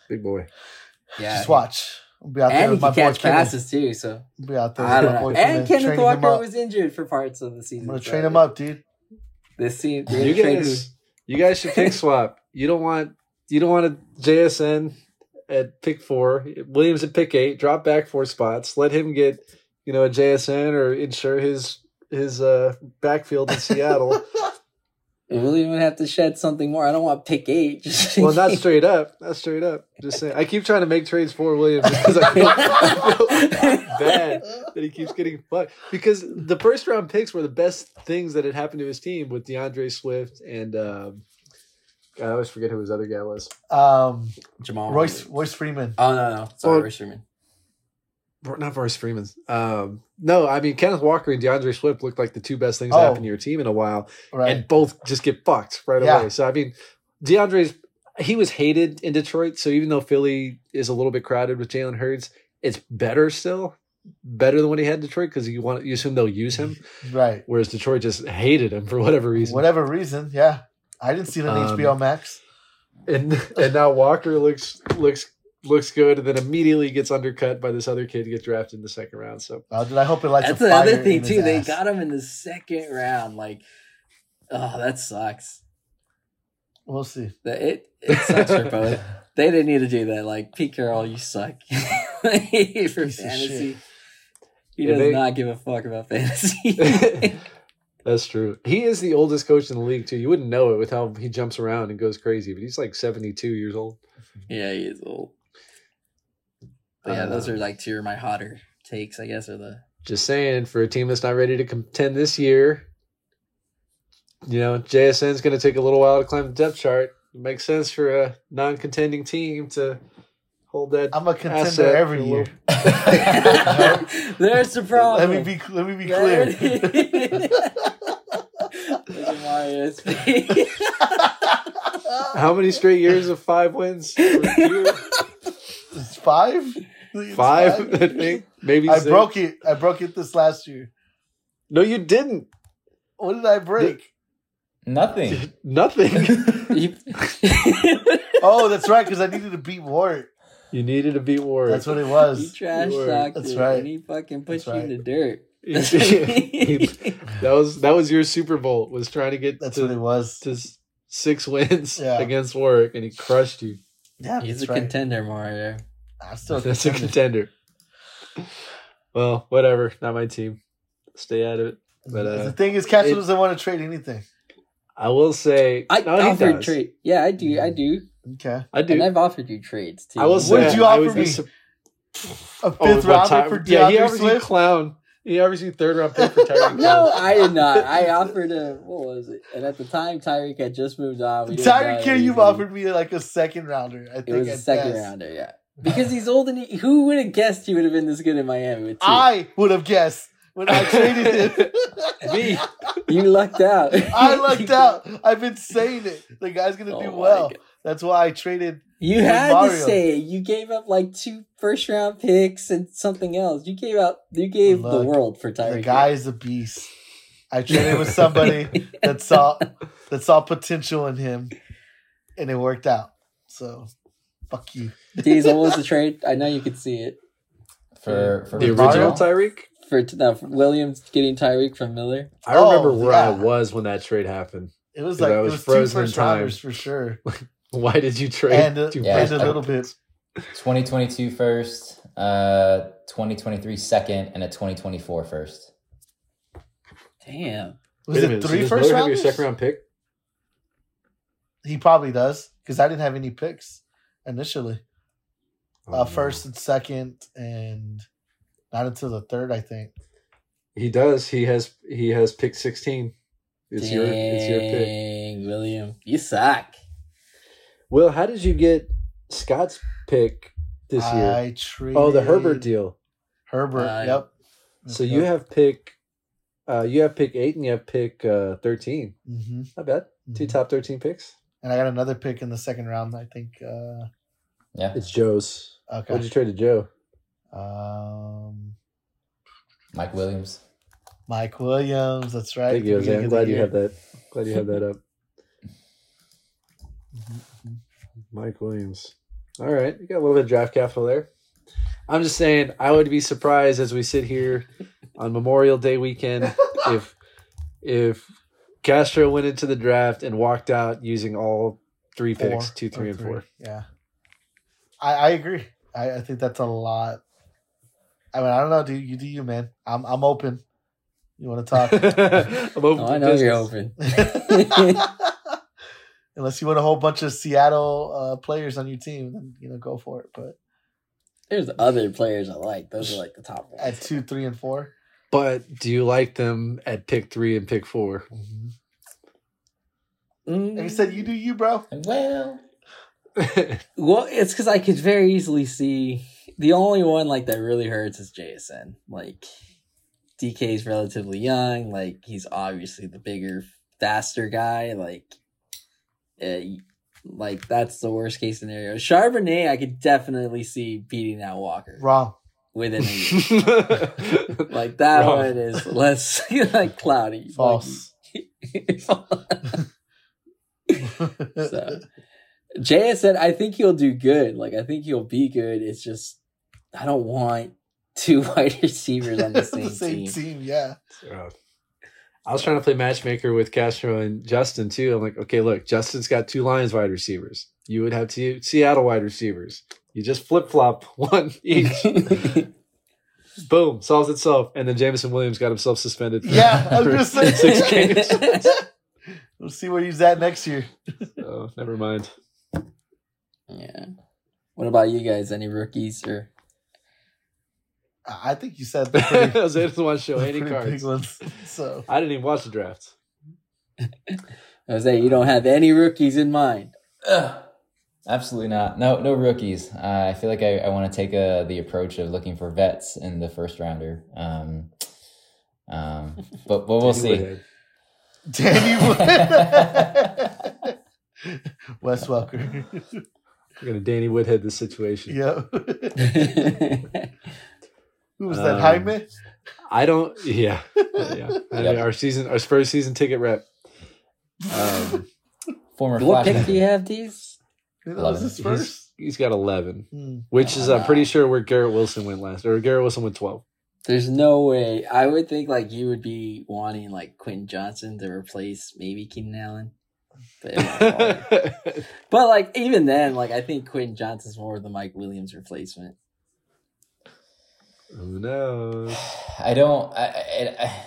big boy. yeah, Just watch. I'll be out there and he with my can boy catch Kenneth. passes too. So I'll be out there I with don't my boy know. And Kenneth, Kenneth training Walker was injured for parts of the season. I'm gonna so train him up, dude. This season, You guys, you guys should pick swap. You don't want you don't want a JSN at pick four, Williams at pick eight. Drop back four spots. Let him get you know a JSN or ensure his his uh backfield in Seattle. really even have to shed something more. I don't want to pick eight. Just well, not straight up. Not straight up. Just saying. I keep trying to make trades for Williams because I feel, I feel bad that he keeps getting fucked. Because the first round picks were the best things that had happened to his team with D'Andre Swift and um, I always forget who his other guy was. Um, Jamaal Royce Williams. Royce Freeman. Oh no, no, sorry, Well- Royce Freeman. Not Forrest Freeman. Um, no, I mean Kenneth Walker and D'Andre Swift looked like the two best things Oh. that happened to your team in a while, Right. and both just get fucked right Yeah. away. So I mean, D'Andre's he was hated in Detroit. So even though Philly is a little bit crowded with Jalen Hurts, it's better still, better than what he had in Detroit because you want you assume they'll use him, right. whereas Detroit just hated him for whatever reason. Whatever reason, yeah. I didn't see it on Um, HBO Max. and and now Walker looks looks looks good, and then immediately gets undercut by this other kid, to get drafted in the second round. So Oh, dude, I hope it lights That's a another thing in his too. They got him in the second round. Like, oh, that sucks. We'll see. It it sucks for both. They didn't need to do that. Like Pete Carroll, you suck for Piece fantasy. He Yeah, does they- not give a fuck about fantasy. that's true. He is the oldest coach in the league too. You wouldn't know it with how he jumps around and goes crazy, but he's like seventy two years old. yeah, he is old. But yeah, those Uh, are like two of my hotter takes, I guess, are the Just saying, for a team that's not ready to contend this year, you know, JSN's going to take a little while to climb the depth chart. It makes sense for a non-contending team to hold that. I'm a contender Asset every a year. There's the problem. Let me be let me be There clear. it is. Look at Mario SP. How many straight years of five wins? per year? It's five. I think it's Five, I think. Maybe I six. broke it. I broke it this last year. No, you didn't. What did I break? Nothing. Nothing. Oh, that's right, because I needed to beat Wart. you needed to beat Warwick. That's what it He was. trash You were- talked That's right. and he fucking put That's you right. in the dirt. that was that was your Super Bowl. Was trying to get That's to, what it was. to six wins Yeah. against Warwick, and he crushed you. Yeah, He's a right. contender, Mario. I'm still a That's a contender. contender. Well, whatever. Not my team. Stay out of it. But uh, the thing is, Castro it- doesn't want to trade anything. I will say, I no, he offered trade. Yeah, I do. I do. Okay, I do. And I've offered you trades too. I will What did you I offer me? sup- a oh, fifth what rounder time- for Yeah, he D'Andre offers you Swift. clown. He offers you third round pick for Tyreek. no, I did not. I offered a what was it? And at the time, Tyreek had just moved on. We didn't know Tyreek Hill, you've offered me like a second rounder. I think It was a second best. rounder, yeah. Because he's old and he, who would have guessed he would have been this good in Miami with? I would have guessed when I traded him. Me. you lucked out. I lucked out. I've been saying it. The guy's gonna Oh do well. God. That's why I traded. You had to say it. You gave up like two first round picks and something else. You gave out. You gave the world for Tyreek. The guy is a beast. I traded with somebody that saw that saw potential in him, and it worked out. So, fuck you. Diesel what was the trade. I know you could see it For for The original Tyreek. for no, for Williams getting Tyreek from Miller. I remember Oh, where I was when that trade happened. It was like I it was was two frozen in time. for sure, Why did you trade? and, uh, two Yeah. and a little bit. picks? 2022 first, uh, 2023 second, and a 2024 first. Damn. Was Wait it minute, so three does first Miller have your second round pick? He probably does because I didn't have any picks initially. Oh, uh, no. first and second, and not until the third, I think. He does. He has. He has pick sixteen. It's your. It's your pick. William, you suck. Will, how did you get Scott's pick this year? I traded Oh, the Herbert deal. Herbert. Uh, yep. So you have pick. Uh, you have pick eight and you have pick uh, thirteen. hmm Not bad. Two top thirteen picks. And I got another pick in the second round. I think. Uh, Yeah, It's Joe's. okay. What'd you trade to Joe? Um, Mike Williams. Mike Williams. That's right. Thank you, Jose. I'm glad you year. have that. Glad you have that up. Mike Williams. All right, you got a little bit of draft capital there. I'm just saying, I would be surprised as we sit here on Memorial Day weekend if if Castro went into the draft and walked out using all three Four picks, two, or three, and four. Yeah, I, I agree. I, I think that's a lot. I mean, I don't know. Do you do you, man? I'm I'm open. You want to talk? I'm open Oh, I know you're open. Unless you want a whole bunch of Seattle uh, players on your team, then you know go for it. But There's other players I like. Those are like the top ones. at two, three, and four, But do you like them at pick three and pick four? Mm. like I said, you do you, bro. Well, Well, it's because I could very easily see the only one like that really hurts is Jason. Like DK is relatively young. Like he's obviously the bigger, faster guy. Like, uh, like that's the worst case scenario. Charbonnet, I could definitely see beating out Walker Wrong. Within a year. like that Wrong. one is less like cloudy. False. So, Jay said, I think he'll do good. Like, I think he'll be good. It's just, I don't want two wide receivers on the same, team. team. Yeah. Uh, I was trying to play matchmaker with Castro and Justin too. I'm like, okay, look, Justin's got two Lions wide receivers. You would have two Seattle wide receivers. You just flip flop one each. Boom, solves itself. And then Jameson Williams got himself suspended. for- Yeah, I was for gonna six games. We'll see where he's at next year. So, oh, never mind. yeah. What about you guys? Any rookies or? I think you said the pretty, Jose doesn't want to show any cards. ones. So I didn't even watch the draft. Jose, you don't have any rookies in mind. Ugh. Absolutely not. No, no rookies. Uh, I feel like I, I want to take uh the approach of looking for vets in the first rounder. Um, um, but but we'll see. Danny Wood. Wes Welker. We're gonna Danny Woodhead this situation. yep. yeah. Who was that? Um, Jaime? I don't. Yeah, yeah. I mean, Our season, our Spurs season ticket rep. Um, Former What pick do you have, these? That was his he's, first. he's got eleven, Hmm. which is I'm pretty sure where Garrett Wilson went last, or Garrett Wilson went twelve. There's no way. I would think like you would be wanting like Quentin Johnston to replace maybe Keenan Allen. But, but like even then, like I think Quentin Johnston's more of the Mike Williams replacement. Who knows? I don't. I, I, I,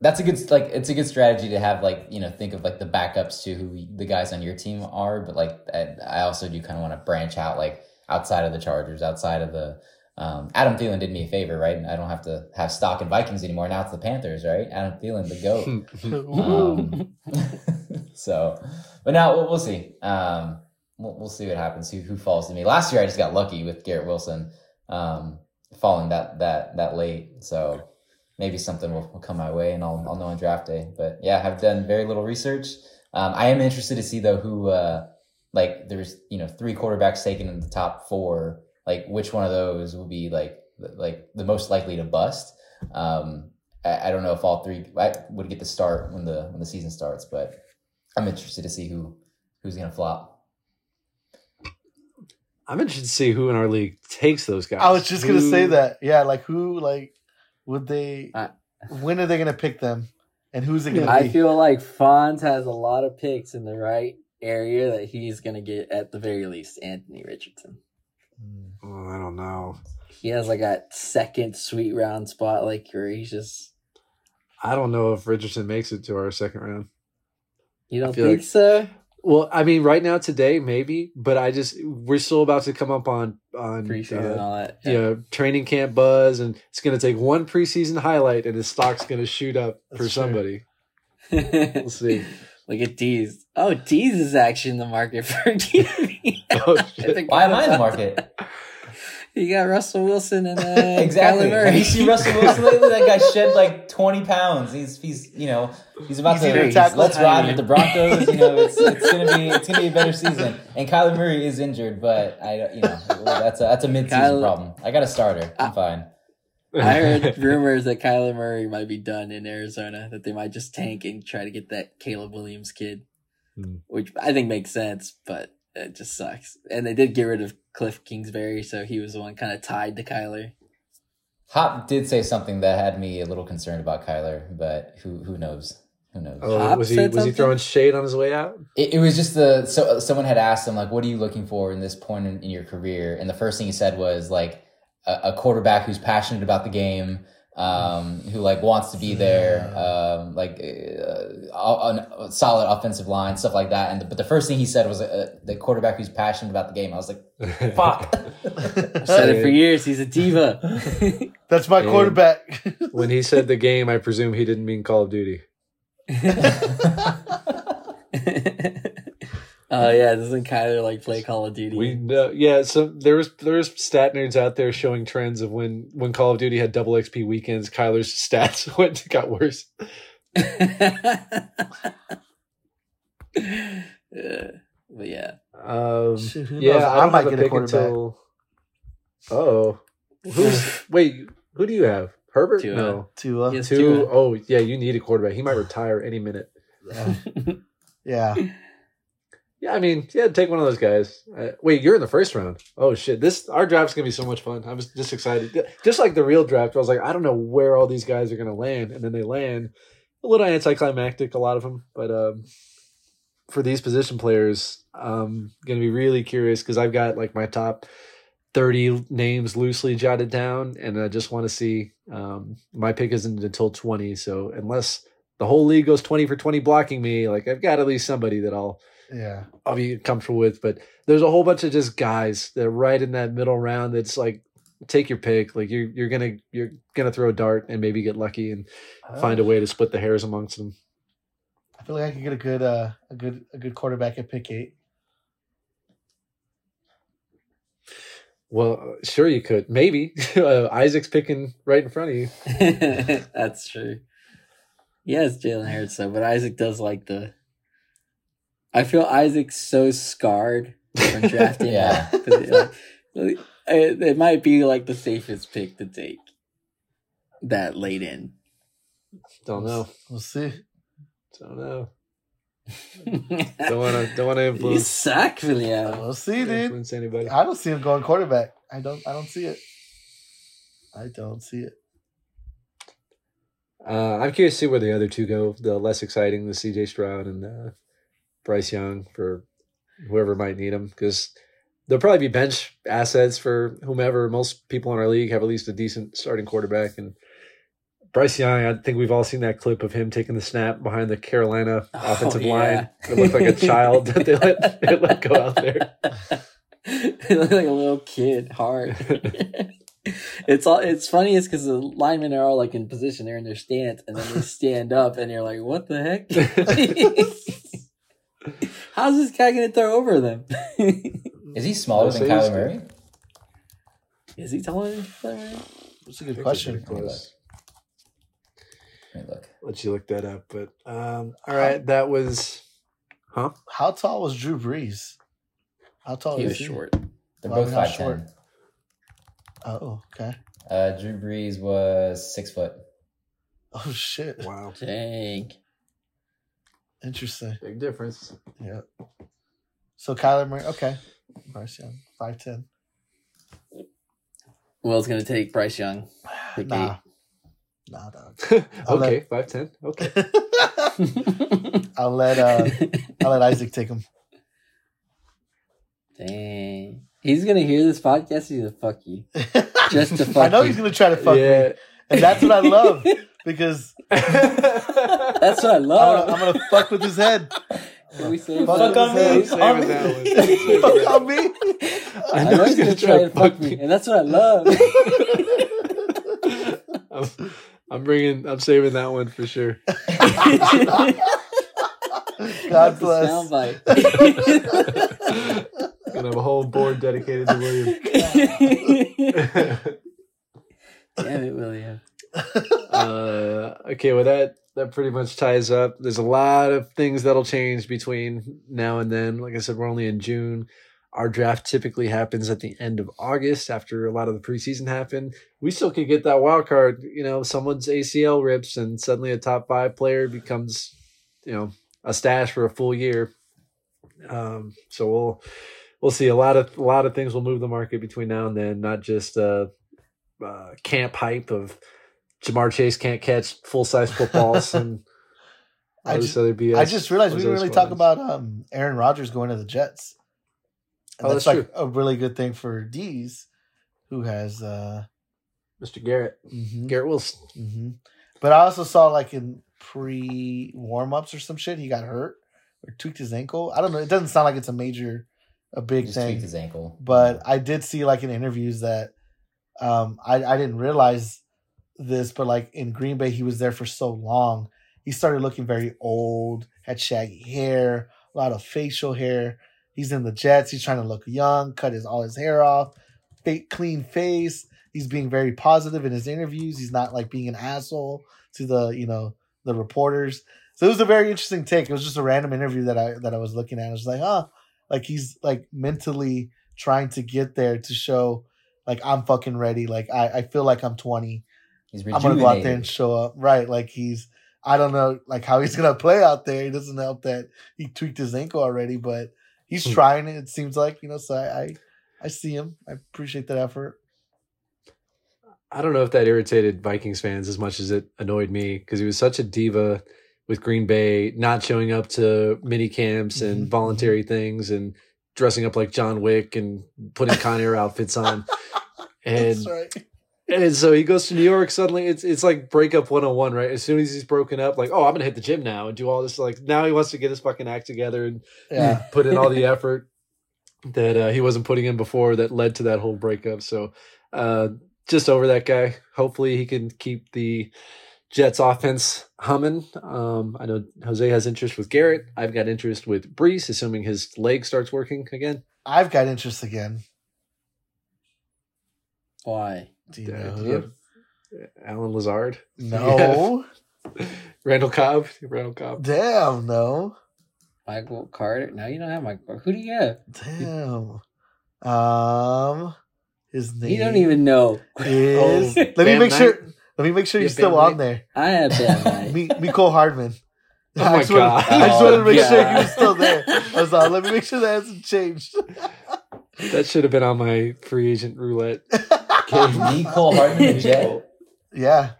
that's a good like it's a good strategy to have like you know think of like the backups to who the guys on your team are, but like I, I also do kind of want to branch out like outside of the Chargers, outside of the. Um, Adam Thielen did me a favor, right? And I don't have to have stock in Vikings anymore. Now it's the Panthers, right? Adam Thielen, the goat. Um, so, but now we'll, we'll see. Um, we'll, we'll see what happens. Who who falls to me? Last year I just got lucky with Garrett Wilson um, falling that that that late. So maybe something will, will come my way, and I'll I'll know on draft day. But yeah, I've done very little research. Um, I am interested to see though who uh, like there's you know three quarterbacks taken in the top four. Like which one of those will be like like the most likely to bust. Um, I, I don't know if all three I would get the start when the when the season starts, but I'm interested to see who who's gonna flop. I'm interested to see who in our league takes those guys. I was just gonna say that. Yeah, like who? Like would they? I- when are they gonna pick them? And who's it gonna be? I feel like Fonz has a lot of picks in the right area that he's gonna get at the very least Anthony Richardson. Oh, I don't know. He has like a second sweet round spot, like where he's just I don't know if Richardson makes it to our second round. you don't feel think like- so? Well, I mean, right now today maybe, but I just we're still about to come up on on Preseason and uh, all that. you know training camp buzz, and it's going to take one preseason highlight, and his stock's going to shoot up for true. somebody. We'll see. Look at D's. Oh, D's is actually in the market for TV. Oh, shit. Why am I in the market? You got Russell Wilson and uh, exactly. Kyler Murray. Have you seen Russell Wilson lately? That guy shed like 20 pounds. He's he's you know he's about He's to either tackle let's ride with the Broncos. You know it's, it's gonna be it's gonna be a better season. And Kyler Murray is injured, but I you know that's a that's a mid season Kyler- problem. I got a starter. I'm I- fine. I heard rumors that Kyler Murray might be done in Arizona, that they might just tank and try to get that Caleb Williams kid, Hmm. which I think makes sense, but it just sucks. And they did get rid of Cliff Kingsbury, so he was the one kind of tied to Kyler. Hop did say something that had me a little concerned about Kyler, but who who knows? Who knows? Oh, Hop was he said was he throwing shade on his way out? It, it was just the so someone had asked him like, "What are you looking for in this point in, in your career?" And the first thing he said was like a, a quarterback who's passionate about the game, um, who like wants to be there, um, like uh, a, a solid offensive line, stuff like that. And the, but the first thing he said was uh, the quarterback who's passionate about the game. I was like, "Fuck." I've said it for years. He's a diva. That's my quarterback. when he said the game, I presume he didn't mean Call of Duty. Oh yeah, doesn't Kyler like play Call of Duty? We know, yeah. So there there's there's stat nerds out there showing trends of when when Call of Duty had double XP weekends, Kyler's stats went got worse. Yeah, but yeah, Um, yeah, knows? I, don't might get a pick quarterback. until. Oh, who's wait? Who do you have? Herbert? Tua. No, Tua. Yes. two. Tua. Oh, yeah, you need a quarterback. He might retire any minute. Yeah. yeah. Yeah, I mean, yeah, take one of those guys. Uh, wait, you're in the first round. Oh shit! This our draft's gonna be so much fun. I was just excited, just like the real draft. I was like, I don't know where all these guys are gonna land, and then they land. A little anticlimactic, a lot of them, but um, for these position players, I'm gonna be really curious because I've got like my top thirty names loosely jotted down, and I just want to see. Um, my pick isn't until twenty, so unless the whole league goes twenty for twenty blocking me, like I've got at least somebody that I'll Yeah. I'll be comfortable with. But there's a whole bunch of just guys that are right in that middle round. That's like, take your pick. Like you're you're gonna you're gonna throw a dart and maybe get lucky and find a way to split the hairs amongst them. I feel like I could get a good uh a good a good quarterback at pick eight. Well, sure you could. Maybe uh, Isaac's picking right in front of you. That's true. Yes, Jalen Hurts though, but Isaac does like the. I feel Isaac's so scarred from drafting. Yeah. that, 'cause it, like, it, it might be like the safest pick to take that late in. Don't know. We'll see. Don't know. Don't wanna don't wanna you influence, suck, William. We'll see, dude. influence anybody. I don't see him going quarterback. I don't. I don't see it. I don't see it. Uh, I'm curious to see where the other two go. The less exciting, the CJ Stroud and uh, Bryce Young for whoever might need him because there'll probably be bench assets for whomever. Most people in our league have at least a decent starting quarterback, and Bryce Young. I think we've all seen that clip of him taking the snap behind the Carolina Oh, offensive yeah. line. It looked like a child that they let they let go out there. It looked like a little kid, hard. it's all. It's funny because the linemen are all like in position, they're in their stance, and then they stand up, and you're like, "What the heck? How's this guy gonna throw over them?" Is he smaller than say Kyler. Murray? is he taller than Kyler? That's a good question. Close. Let me look. Let you look that up. But um, all right, that was huh? How tall was Drew Brees? How tall He is was he? short. They're Well, both not five short. ten. Oh, okay. Uh, Drew Brees was six foot. Oh shit. Wow, Dang. Interesting. big difference. Yeah. So Kyler Murray. Okay. Bryce Young, five ten. Will's gonna take Bryce Young. Pick Nah. Nah, dog. I'll okay, let- five ten. Okay. I'll let uh I'll let Isaac take him. Dang. He's gonna hear this podcast. He's gonna fuck you. Just to fuck. I know you. he's gonna try to fuck yeah. me, and that's what I love because That's what I I'm love. I'm gonna fuck with his head. Can we say Fuck fuck on on me. me? On me. fuck on me. I know he's gonna try to fuck me, and that's what I love. I'm, I'm bringing. I'm saving that one for sure. God That's a bless. soundbite. Gonna have a whole board dedicated to William. Damn it, William. uh, okay, well that that pretty much ties up. There's a lot of things that'll change between now and then. Like I said, we're only in June. Our draft typically happens at the end of August after a lot of the preseason happened. We still could get that wild card. You know, someone's ACL rips and suddenly a top five player becomes, you know, a stash for a full year. Um, so we'll we'll see a lot of a lot of things will move the market between now and then. Not just uh, uh camp hype of Ja'Marr Chase can't catch full size footballs and I just- other BS. I just realized we didn't really other talk about um Aaron Rodgers going to the Jets. And Oh, that's, that's like a really good thing for D's, who has uh Mr. Garrett. mhm, Garrett Wilson. mhm. But I also saw like in pre warm ups or some shit, he got hurt or tweaked his ankle. I don't know. It doesn't sound like it's a major, a He big just thing. tweaked his ankle. but I did see like in interviews that um I, I didn't realize this, but like in Green Bay, he was there for so long. He started looking very old, had shaggy hair, a lot of facial hair. He's in the Jets. He's trying to look young, cut his all his hair off, fake clean face. He's being very positive in his interviews. He's not like being an asshole to the you know the reporters. So it was a very interesting take. It was just a random interview that I that I was looking at. I was like, oh, like he's like mentally trying to get there to show like I'm fucking ready. Like I, I feel like I'm 20. He's I'm gonna go out there and show up. Right. Like he's I don't know like how he's gonna play out there. It doesn't help that he tweaked his ankle already, but he's Hmm. trying. It seems like you know. So I, I, I see him. I appreciate that effort. I don't know if that irritated Vikings fans as much as it annoyed me because he was such a diva with Green Bay, not showing up to mini camps and Mhm. voluntary things and dressing up like John Wick and putting Conair outfits on. And That's right. and so he goes to New York. Suddenly, it's it's like breakup one on one, right? As soon as he's broken up, like, oh, I'm gonna hit the gym now and do all this. Like now he wants to get his fucking act together and Yeah. put in all the effort that uh, he wasn't putting in before that led to that whole breakup. So uh, just over that guy. Hopefully he can keep the Jets offense humming. Um, I know Jose has interest with Garrett. I've got interest with Brees, assuming his leg starts working again. I've got interest again. Why? Do you know do who? you have Allen Lazard, No. Randall Cobb, Randall Cobb. Damn, no. Michael Carter? No, you don't have Michael. Who do you have? Damn. Um his name You don't even know. is Oh, Let me Bam make sure Knight? let me make sure Yeah, he's still Bam on there. I have Ben Knight. Me Mecole Hardman. Oh I my just wanted- God. I just wanted to make Oh, sure he God. was still there. I was like, let me make sure that hasn't changed. That should have been on my free agent roulette. Mecole Hardman, the Jet. yeah.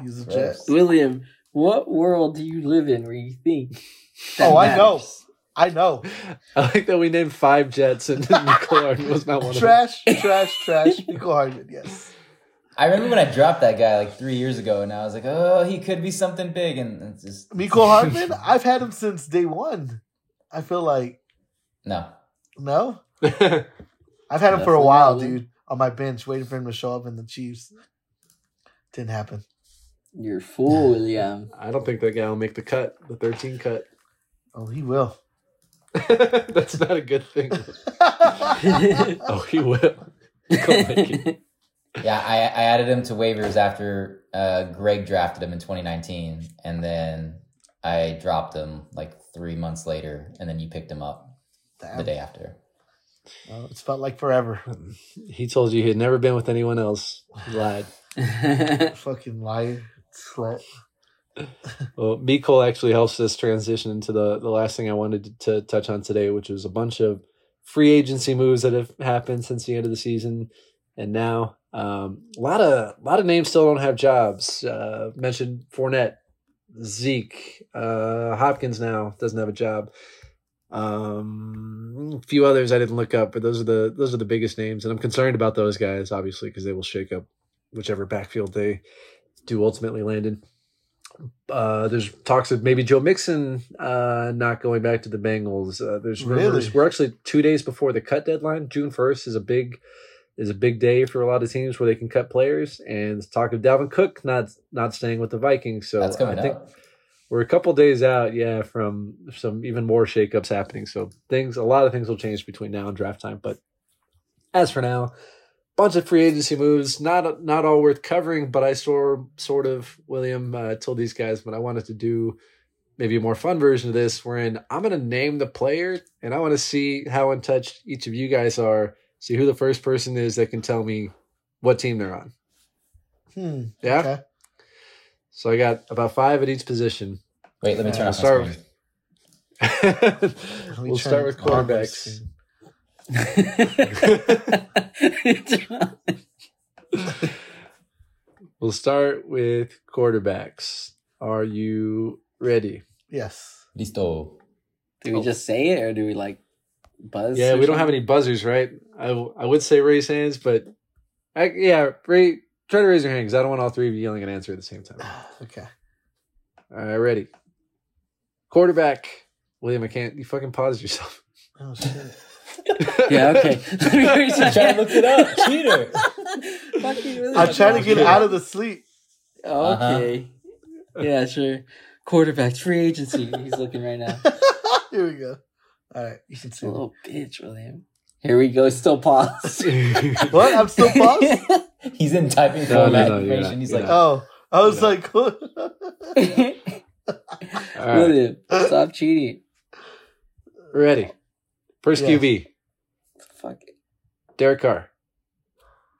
He's a jet. William, what world do you live in where you think? that Oh, I know. I know. I like that we named five Jets and Nicole Harden was not one of them. Trash, trash, trash. Mecole Hardman, yes. I remember when I dropped that guy like three years ago, and I was like, "Oh, he could be something big," and it's just Mecole Hardman, I've had him since day one. I feel like no. no. I've had him for a while, dude, on my bench, waiting for him to show up in the Chiefs. Didn't happen. You're a fool, William. I don't think that guy will make the cut, the 13 cut. Oh, he will. That's not a good thing. oh, he will. Go make it. Yeah, I, I added him to waivers after uh, Greg drafted him in 2019, and then I dropped him like three months later, and then you picked him up the day after. Well, it's felt like forever. He told you he had never been with anyone else. He lied. Fucking liar. Slut. Well, Mecole actually helps us transition into the, the last thing I wanted to touch on today, which was a bunch of free agency moves that have happened since the end of the season. And now, um, a lot of a lot of names still don't have jobs. Uh, mentioned Fournette, Zeke, uh, Hopkins now doesn't have a job. Um, a few others I didn't look up, but those are the those are the biggest names, and I'm concerned about those guys obviously because they will shake up whichever backfield they do ultimately land in. Uh, there's talks of maybe Joe Mixon uh, not going back to the Bengals. Uh, there's rumors. Really? We're actually two days before the cut deadline. June first is a big is a big day for a lot of teams where they can cut players. And talk of Dalvin Cook not not staying with the Vikings. So That's coming I think up. We're a couple days out, yeah, from some even more shakeups happening. So things, a lot of things will change between now and draft time. But as for now, bunch of free agency moves, not not all worth covering. But I saw sort of William uh, told these guys, but I wanted to do maybe a more fun version of this, wherein I'm going to name the player, and I want to see how in touch each of you guys are. See who the first person is that can tell me what team they're on. Hmm. Yeah. Okay. So I got about five at each position. Wait, let me turn Uh, off my start screen. We'll start with quarterbacks. We'll start with quarterbacks. Are you ready? Yes. Listo. do we just say it or do we like buzz? Yeah, or we don't have any buzzers, right? I, I would say raise hands, but I, yeah, Ray, try to raise your hand because I don't want all three of you yelling an answer at the same time. Okay. All right, ready. Quarterback. William, I can't. You fucking pause yourself. Oh shit. Yeah, okay. Let me raise I'm trying to look it up. Cheater. Fuck you, William. I'm trying to get out of the sleep. Uh-huh. Okay. Yeah, sure. Quarterbacks, free agency. He's looking right now. Here we go. All right, you can It's see. a little oh, bitch, William. Here we go. Still pause. What? I'm still paused. He's in typing No, format no, no, you're information. not, He's like, not. Oh, I was No. like, what? All right, William, stop cheating. ready. First Yes. QB, Fuck it. Derek Carr.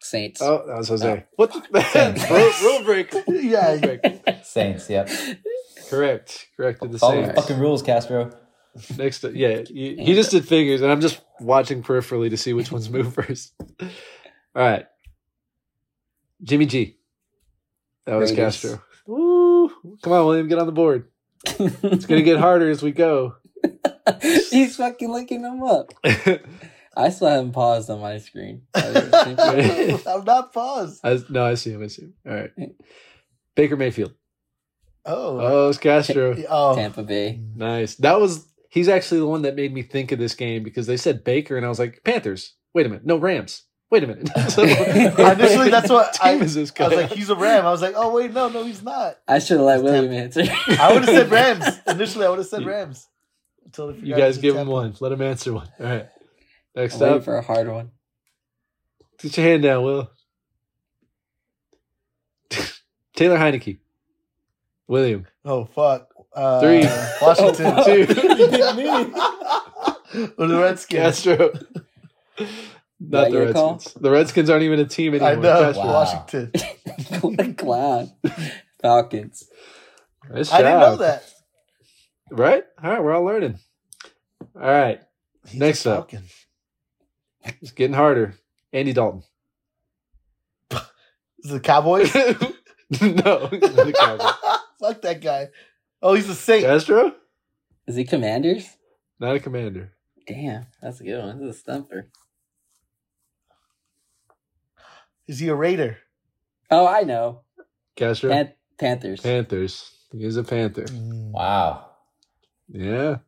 Saints. Oh, that was Jose. Oh. What the rule, rule break? yeah. Rule break. Saints. Yep. Correct. Corrected the Follow the Saints. fucking rules, Castro. Next, up, yeah, he, he just did fingers, and I'm just watching peripherally to see which ones move first. All right, Jimmy G. That was Raiders. Castro. Woo! Come on, William, get on the board. It's gonna get harder as we go. He's fucking looking them up. I still haven't paused on my screen. I'm not paused. I, no, I see him. I see him. All right, Baker Mayfield. Oh. Oh, it's Castro. oh. Tampa Bay. Nice. That was. He's actually the one that made me think of this game because they said Baker, and I was like, Panthers. Wait a minute, no Rams. Wait a minute. So- Initially, that's what team I- is this I was like, he's a Ram. I was like, oh wait, no, no, he's not. I should have let William answer. I would have said Rams. Initially, I would have said Rams. Until you guys give him one. Let him answer one. All right. Next I'm up, for a hard one. put your hand down, Will. Taylor Heinicke. William. Oh fuck. Uh, Three. Washington. Oh, two. Or the Redskins. Castro. That Not the your call? Redskins. The Redskins aren't even a team anymore. I know. Wow. Washington. Clown. Falcons. Nice I didn't know that. Right? All right, we're all learning. All right. He's Next up. It's getting harder. Andy Dalton. Is it the Cowboys? no, the Cowboys. Fuck that guy. Oh, he's a Saint. Castro? Is he Commanders? Not a commander. Damn, that's a good one. This is a stumper. Is he a Raider? Oh, I know. Castro? Pan- Panthers. Panthers. He's a Panther. Mm. Wow. Yeah.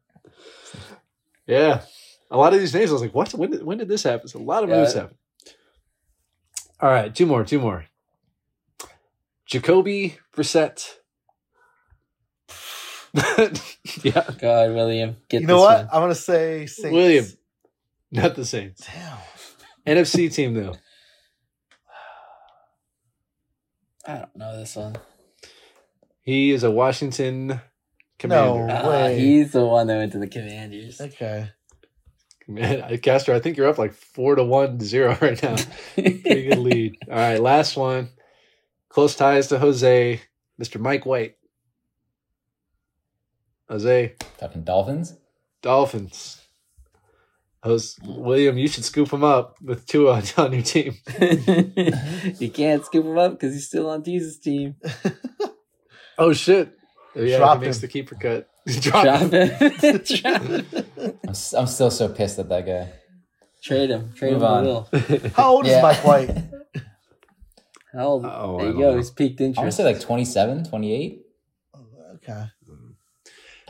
Yeah. A lot of these names, I was like, what? When did, when did this happen? So a lot of Yeah. moves happen. All right, two more, two more. Jacoby Brissett. yeah, God, William, get you know this what? one. I'm gonna say Saints. William. not the Saints. Damn. NFC team, though. I don't know this one. He is a Washington commander. No. Ah, way. he's the one that went to the Commanders. Okay. Man, I- Castro, I think you're up like four to one to zero right now. Pretty good lead. All right, last one. Close ties to Jose, Mr. Mike White. Jose, Talking Dolphins. Dolphins. Jose, William, you should scoop him up with two on, on your team. you can't scoop him up because he's still on Jesus' team. Oh shit! Yeah, Drop he makes him. the keeper cut. Drop Drop him. him. I'm, s- I'm still so pissed at that guy. Trade him. Trade Move him on. How old Yeah. is Mike White? How old? Oh, I there you go. know. He's peaked interest. I want to say like 27, 28. Okay.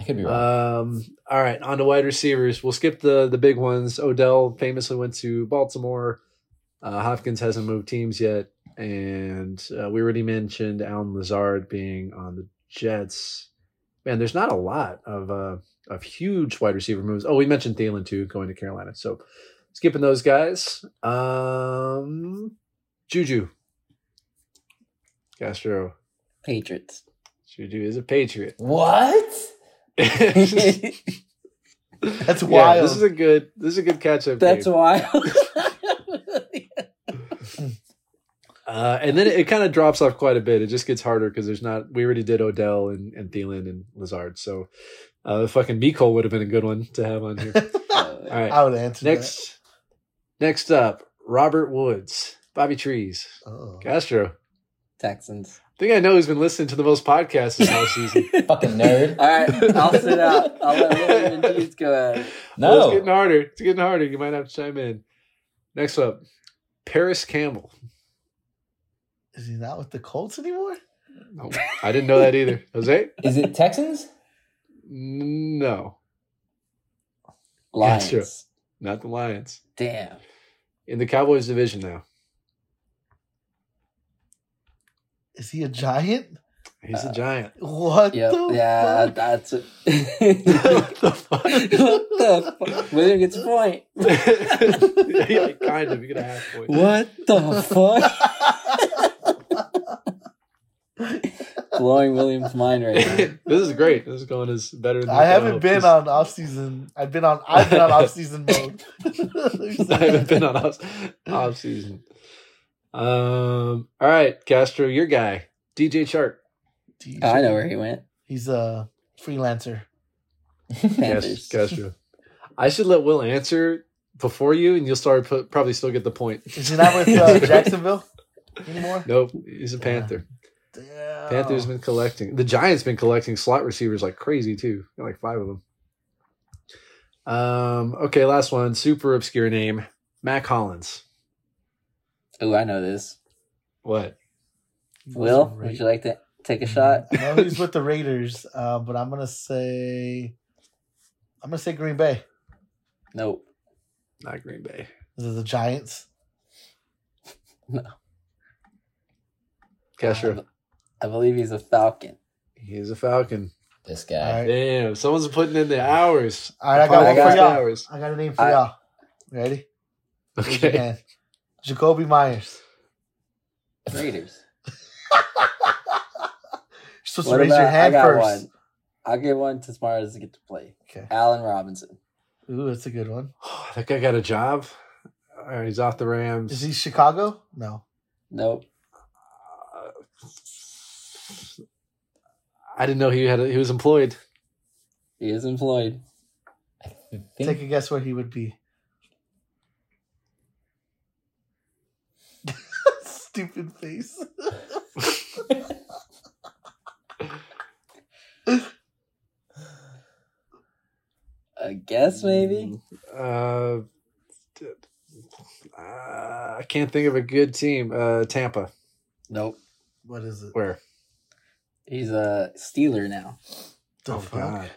I could be wrong. Um. All right, on to wide receivers. We'll skip the the big ones. Odell famously went to Baltimore. Uh, Hopkins hasn't moved teams yet, and uh, we already mentioned Allen Lazard being on the Jets. Man, there's not a lot of uh, of huge wide receiver moves. Oh, we mentioned Thielen too, going to Carolina. So skipping those guys. Um, Juju, Castro. Patriots. Juju is a Patriot. what? That's wild. Yeah, wild. this is a good. This is a good catch up. That's game. wild. Uh, and then it, it kind of drops off quite a bit. It just gets harder because there's not. We already did Odell and, and Thielen and Lazard, so uh, the fucking Mecole would have been a good one to have on here. All right, I would answer next, next up, Robert Woods, Bobby Trees, that. Oh. Castro. Texans. I think I know who's been listening to the most podcasts this whole season. Fucking nerd. All right, I'll sit out. I'll let William and Jeeves go at it. Well, it's getting harder. It's getting harder. You might have to chime in. Next up, Parris Campbell. Is he not with the Colts anymore? No, I didn't know that either. Jose? Is it Texans? No, Lions. true. not the Lions. Damn. In the Cowboys division now. Is he a giant? He's Uh, a giant. What Yep. the Yeah, fuck? that's it. what the fuck? what the fuck? William gets a point. yeah, kind of. You get a half point. What the fuck? Blowing William's mind right now. this is great. This is going as better than I haven't been This- on off season. I've been on. I've been on off season mode. I haven't been on off, off season. Um. All right, Castro, your guy, DJ Chark. I know where he went. He's a freelancer. Yes, Panthers. Castro. I should let Will answer before you, and you'll start put, probably still get the point. Is he not with uh, Jacksonville anymore? Nope, he's a Panther. Damn. Panthers been collecting. The Giants been collecting slot receivers like crazy too. Got like five of them. Um. Okay, last one. Super obscure name. Mack Hollins. Oh, I know this. What? Will, a would you like to take a shot? I know he's with the Raiders, uh, but I'm gonna say, I'm gonna say Green Bay. Nope. Not Green Bay. Is it the Giants? No. Castro. I believe he's a Falcon. He's a Falcon. This guy. right. Damn, someone's putting in the hours. All right, I got I one got for y'all. hours. I got a name for I- y'all. Ready? Okay. Hand. Jakobi Meyers. Raiders. You're supposed What to raise your about- I hand got first. one. I'll give one to Smarters to get to play. Okay. Allen Robinson. Ooh, that's a good one. that guy got a job. All right, he's off the Rams. Is he Chicago? No. Nope. Uh, I didn't know he had. A, he was employed. He is employed. Take a guess where he would be. Stupid face. I guess, maybe? Uh, uh, I can't think of a good team. Uh, Tampa. Nope. What is it? Where? He's a Steeler now. The oh fuck? God.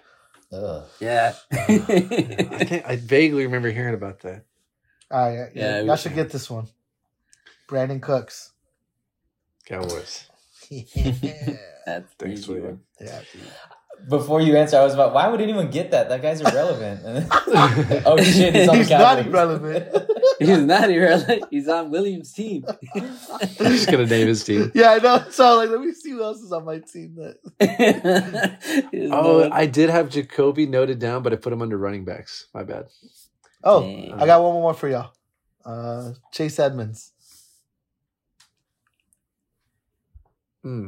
Ugh. Yeah. I think I vaguely remember hearing about that. All right, yeah, Yeah, yeah, we- y'all should get this one. Brandin Cooks. Cowboys. yeah. That's Thanks, William. yeah. Before you answer, I was about, why would anyone get that? That guy's irrelevant. oh shit, he's on the He's not irrelevant. He's not irrelevant. He's on Williams' team. I'm just gonna name his team. Yeah, I know. So like, let me see who else is on my team. That Oh, not- I did have Jakobi noted down, but I put him under running backs. My bad. oh, Dang. I got one more for y'all. Uh, Chase Edmonds. Hmm.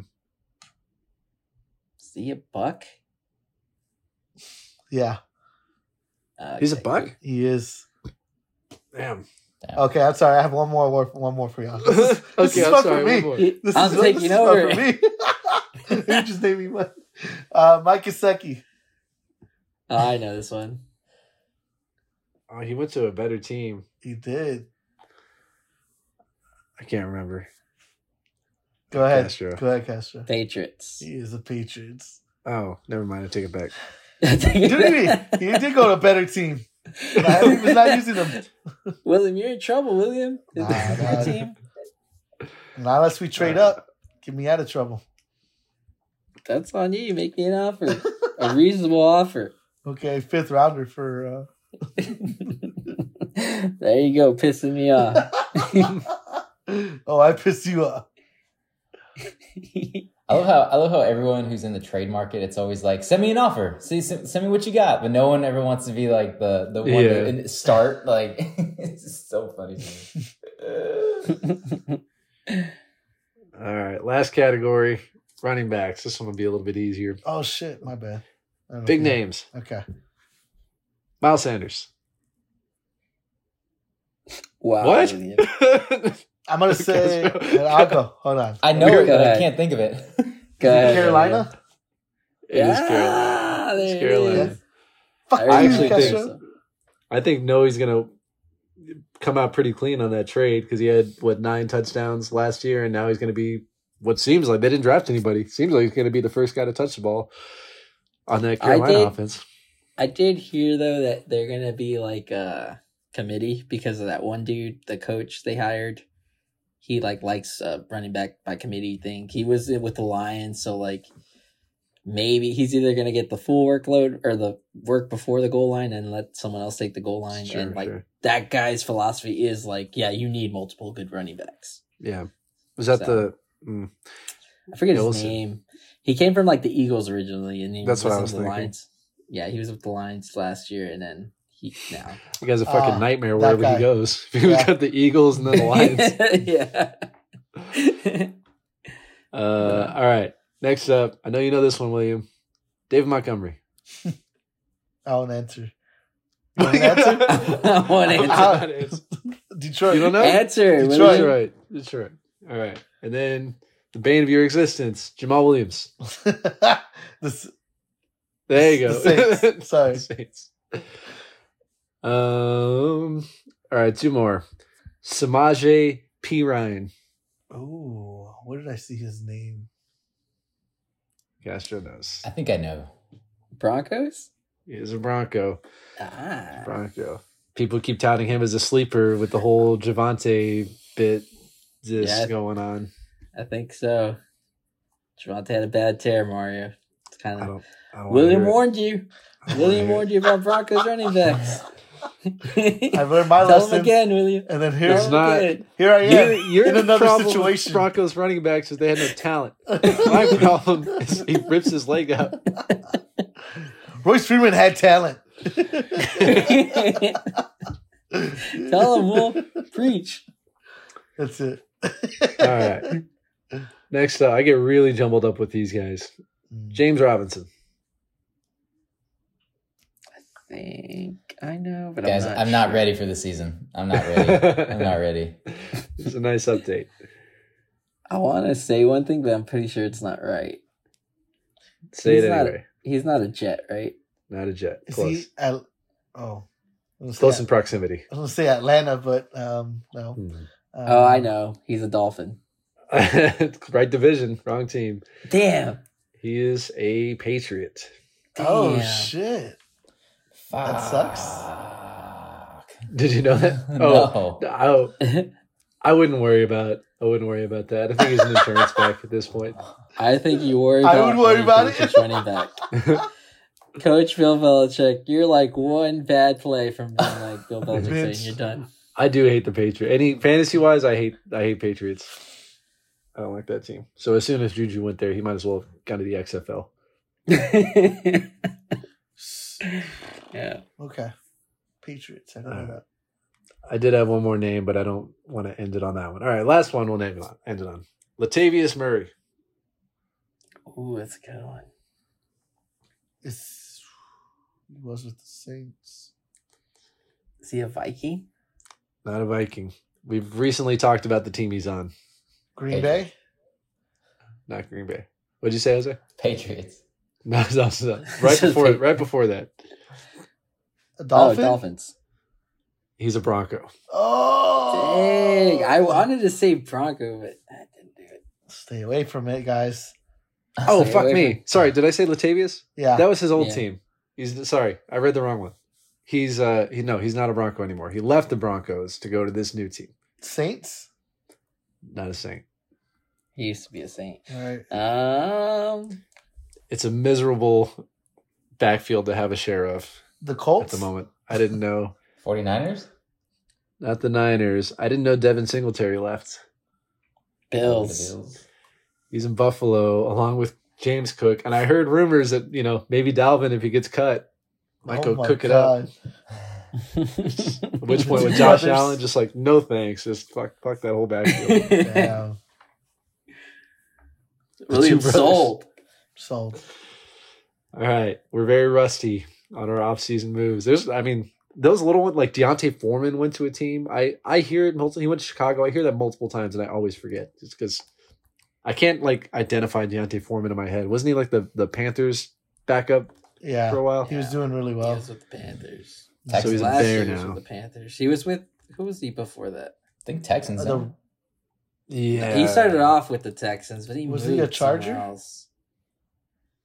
Is he a buck? Yeah, He's a buck. he is. Damn. Okay, I'm sorry. I have one more. One more for y'all. This is, this okay, is I'm fun sorry. for me. one more. He- This I'm is, taking this is fun for me. you just named me one. Uh, Mike Gesicki. Oh, I know this one. Oh, he went to a better team. He did. I can't remember. Go ahead. Castro. Go ahead, Castro. Patriots. He is a Patriots. Oh, never mind. I take it back. Did he? He did go to a better team. Nah, he was not using them. William, you're in trouble, William. Nah, Your team. Not unless we trade up. Get me out of trouble. That's on you. Make me an offer. A reasonable offer. Okay, fifth rounder for. there you go, pissing me off. Uh... oh, I pissed you off. I love how I love how everyone who's in the trade market, it's always like, send me an offer, see, send, send me what you got, but no one ever wants to be like the the one Yeah. to start. Like, it's just so funny. To me. All right. Last category running backs. This one will be a little bit easier. Oh shit, my bad. Big know. names Okay. Miles Sanders. wow. what? William. I'm gonna say. I'll go. Hold on. I know Go it, but I can't think of it. Go ahead, Carolina. It is Yeah, Carolina. there It's Carolina. Fuck I actually think- Castro. I think Noe's gonna come out pretty clean on that trade because he had what nine touchdowns last year, and now he's gonna be what seems like they didn't draft anybody. Seems like he's gonna be the first guy to touch the ball on that I Carolina did- offense. I did hear though that they're gonna be like a committee because of that one dude, the coach they hired. He like likes uh, running back by committee thing. He was with the Lions, so like maybe he's either gonna get the full workload or the work before the goal line and let someone else take the goal line. Sure, and like sure. that guy's philosophy is like, yeah, you need multiple good running backs. Yeah, was that So- the? Mm, I forget his name. He came from like the Eagles originally, and he That's what I was the thinking. Lions. Yeah, he was with the Lions last year, and then he now. you guys a fucking Ah, nightmare wherever guy. he goes. If he Yeah. got the Eagles and then the Lions. yeah. Uh, all right. Next up, I know you know this one, William. David Montgomery. I won't answer. You want an answer? I want to Uh, answer. Detroit. You don't know? Answer. Detroit. Detroit. Detroit. All right. And then the bane of your existence, Jamaal Williams. This- There you go. The Saints. Sorry. The Saints. Um. All right, two more. Samaje Perine. oh, where did I see his name? Castro knows. I think I know. Broncos. He is a Bronco. Ah. Bronco. People keep touting him as a sleeper with the whole Javonte bit this Yeah. going on. I think so. Javonte had a bad tear, Mario. It's kind I of. don't. I don't William hear it. warned you. William wanna warned you about Broncos running backs. I learned my Tell him lesson, again, William. and then Tell here's him not- here I am You're, you're in another problem with situation. Broncos running backs is they had no talent. My problem is he rips his leg out. Royce Freeman had talent. Tell him, Will. Preach. That's it. All right. Next up, I get really jumbled up with these guys. Hmm. James Robinson. I think I know, but Guys, I'm not, I'm not sure. ready for the season. I'm not ready. I'm not ready. It's a nice update. I want to say one thing, but I'm pretty sure it's not right. Say He's it not- anyway. He's not a Jet, right? Not a jet. Is Close. he at, oh, Close gonna in say, proximity. I was gonna say Atlanta, but um, no. Hmm. Um, oh, I know. He's a Dolphin. right division, wrong team. Damn. He is a Patriot. Oh Damn. Shit! That sucks. Did you know that? Oh, no. Oh, I, I wouldn't worry about. I wouldn't worry about that. I think he's an insurance back at this point. I think you worry I about would worry about it. running back. Coach Bill Belichick, you're like one bad play from being like Bill Belichick Vince. saying you're done. I do hate the Patriots. Any fantasy wise, I hate. I hate Patriots. I don't like that team. So as soon as Juju went there, he might as well have gone to the XFL. Yeah. Okay, Patriots. I don't know Uh, that. I did have one more name, but I don't want to end it on that one. All right, last one we'll name it on. End it on. Latavius Murray. Ooh, that's a good one. It's he was with the Saints. Is he a Viking? Not a Viking. We've recently talked about the team he's on. Green Bay. Not Green Bay. What'd you say, Jose? Patriots. No, no, no. right before right before that. A Dolphin. Oh, Dolphins. He's a Bronco. Oh, Dang. I wanted to say Bronco, but I didn't do it. Stay away from it, guys. Oh Stay fuck away me. Sorry, did I say Latavius? Yeah. That was his old Yeah. team. He's sorry, I read the wrong one. He's uh he no, he's not a Bronco anymore. He left the Broncos to go to this new team. Saints. Not a Saint. He used to be a Saint. All right. Um, It's a miserable backfield to have a share of The Colts at the moment. I didn't know. 49ers? Not the Niners. I didn't know Devin Singletary left. Bills. Bills. He's in Buffalo along with James Cook. And I heard rumors that, you know, maybe Dalvin, if he gets cut, might Oh go my cook it up. At which point point with Josh brothers. Allen, just like, no thanks. Just fuck fuck that whole backfield. Damn. William brothers. sold. Sold. All right. We're very rusty on our off-season moves. There's I mean, those little ones like D'Onta Foreman went to a team. I I hear it multiple he went to Chicago. I hear that multiple times and I always forget. Just because I can't like identify D'Onta Foreman in my head. Wasn't he like the, the Panthers backup Yeah. for a while? He was doing really He well. was with the Panthers. So he's a Last bear year now. with the Panthers. He was with who was he before that? I think Texans. Uh, no? Yeah. He started off with the Texans, but he Was moved he a Charger? somewhere Else.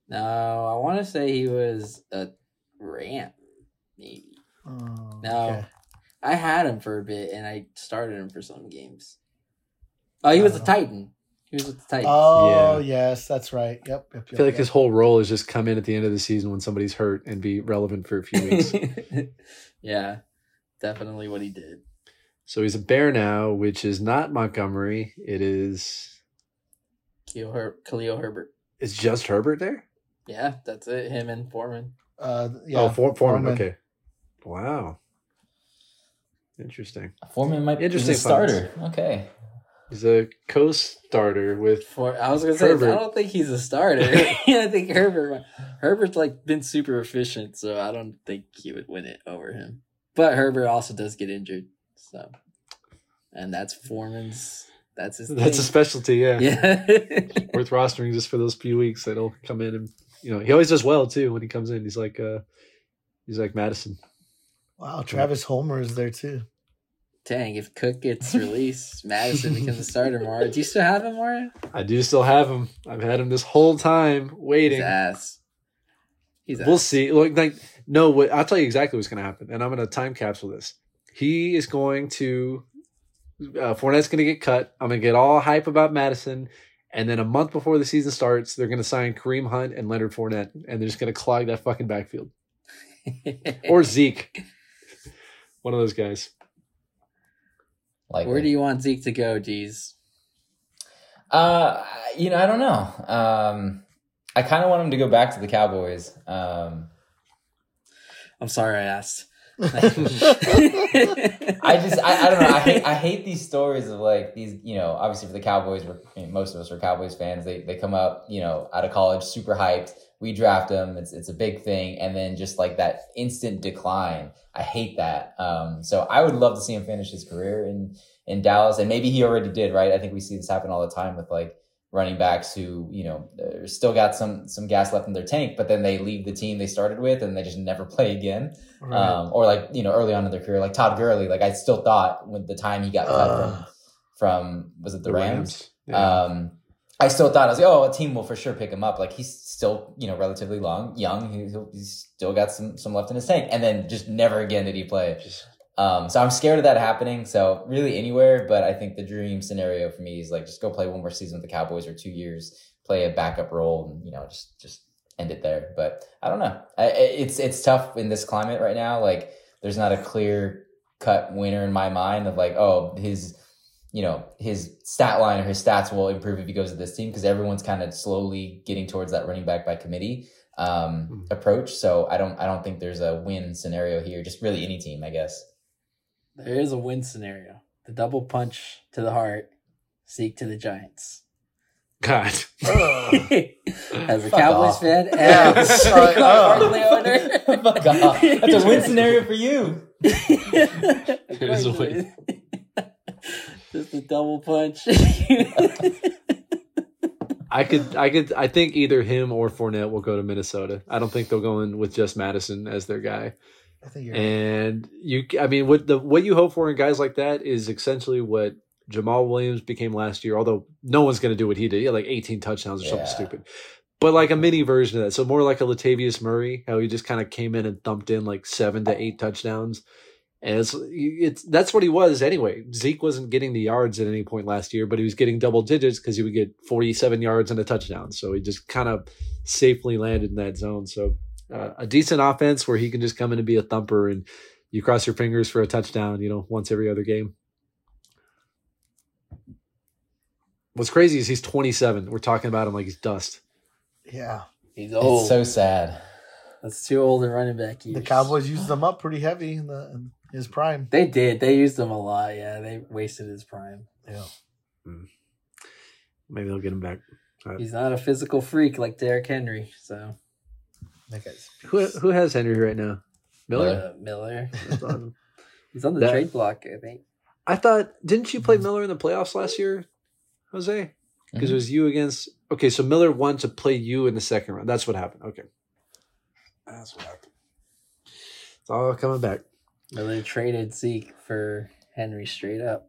No, I want to say he was a Ram, maybe. Oh, No. okay. I had him for a bit, and I started him for some games. Oh, he was a Oh. Titan. He was with the Titans. Oh Yeah. yes, that's right. Yep. yep, I feel like yep, his whole role is just come in at the end of the season when somebody's hurt and be relevant for a few weeks. yeah, definitely what he did. so he's a bear now, which is not Montgomery. It is Khalil, Her- Khalil Herbert. it's just Herbert there? Yeah, that's it. Him and Foreman. Uh, yeah. oh, For- Foreman. Foreman. Okay. Wow. Interesting. Foreman might be Interesting a starter. Okay. He's a co-starter with For I was gonna say I don't think he's a starter. I think Herbert Herbert's like been super efficient, so I don't think he would win it over him. But Herbert also does get injured, so and that's Foreman's. That's his. that's a specialty. Yeah, yeah. worth rostering just for those few weeks that he'll come in and you know he always does well too when he comes in. He's like uh he's like Mattison. Wow, Travis Homer is there too. Dang, if Cook gets released, Mattison becomes a starter. Mara, do you still have him, Mara? I do still have him. I've had him this whole time He's waiting. ass. He's We'll ass. see. Look, like no, what I'll tell you exactly what's going to happen, and I'm going to time capsule this. He is going to uh, Fournette's going to get cut. I'm going to get all hype about Mattison, and then a month before the season starts, they're going to sign Kareem Hunt and Leonard Fournette, and they're just going to clog that fucking backfield or Zeke, one of those guys. Like Where do you want Zeke to go, D's? Uh, you know, I don't know. Um, I kind of want him to go back to the Cowboys. Um, I'm sorry I asked. I just, I, I don't know. I hate, I hate these stories of like these, you know, obviously for the Cowboys, we're, I mean, most of us are Cowboys fans. They, they come up, you know, out of college, super hyped. We draft them. It's, it's a big thing. And then just like that instant decline. I hate that. Um, so I would love to see him finish his career in, in Dallas. And maybe he already did, right? I think we see this happen all the time with like running backs who, you know, still got some, some gas left in their tank, but then they leave the team they started with and they just never play again Right. um, or like you know early on in their career, like Todd Gurley. Like I still thought when the time he got cut Ugh. from from was it the, Rams? Yeah. Um, I still thought I was like, oh, a team will for sure pick him up. Like he's still you know relatively long, young. He, he's still got some some left in his tank, and then just never again did he play. Just- Um, so I'm scared of that happening. So really anywhere, but I think the dream scenario for me is like just go play one more season with the Cowboys or two years, play a backup role, and you know just just end it there. But I don't know. I, it's it's tough in this climate right now. Like there's not a clear cut winner in my mind of like oh his you know his stat line or his stats will improve if he goes to this team because everyone's kind of slowly getting towards that running back by committee um Mhm. approach so i don't i don't think there's a win scenario here just really any team i guess There is a win scenario. The double punch to the heart, Zeke to the Giants. God. As a Fuck Cowboys off. fan and Fuck Saquon off. Owner. Fuck off. that's a win scenario for you it is a win. Just a double punch. I could, I could, I think either him or Fournette will go to Minnesota. I don't think they'll go in with just Mattison as their guy. I think you're And you, I mean, what the what you hope for in guys like that is essentially what Jamaal Williams became last year. Although no one's going to do what he did, he had like 18 touchdowns or something stupid. But like a mini version of that, so more like a Latavius Murray, how he just kind of came in and thumped in like seven to eight touchdowns. And it's, it's that's what he was anyway. Zeke wasn't getting the yards at any point last year, but he was getting double digits because he would get 47 yards and a touchdown. So he just kind of safely landed in that zone. So uh, a decent offense where he can just come in and be a thumper and you cross your fingers for a touchdown, you know, once every other game. What's crazy is he's 27. We're talking about him like he's dust. yeah. He's it's old. so sad That's too old in running back years. The Cowboys used them up pretty heavy in the in his prime. They did. They used him a lot. Yeah, they wasted his prime. Yeah. Maybe they'll get him back. He's not a physical freak like Derrick Henry. So That guy's Who who has Henry right now? Miller. uh, Miller, he's on the That- trade block. I think. I thought didn't you play Miller in the playoffs last year, Jose? Because it was you against. Okay, so Miller won to play you in the second round. That's what happened. Okay, that's what happened. It's all coming back. Miller traded Zeke for Henry straight up.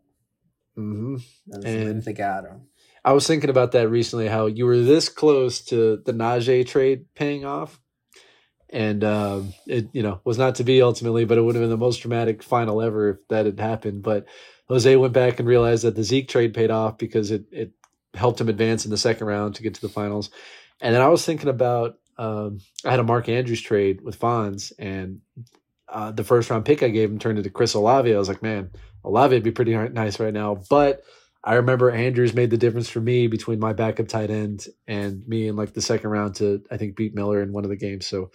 Mm-hmm. And- and they got him. I was thinking about that recently. How you were this close to the Najee trade paying off, and um, it you know was not to be ultimately, but it would have been the most dramatic final ever if that had happened. But Jose went back and realized that the Zeke trade paid off because it it helped him advance in the second round to get to the finals. And then I was thinking about um, I had a Mark Andrews trade with Fonz, and uh, the first round pick I gave him turned into Chris Olave. I was like, man, Olave would be pretty nice right now, but I remember Andrews made the difference for me between my backup tight end and me in like the second round to I think beat Miller in one of the games. So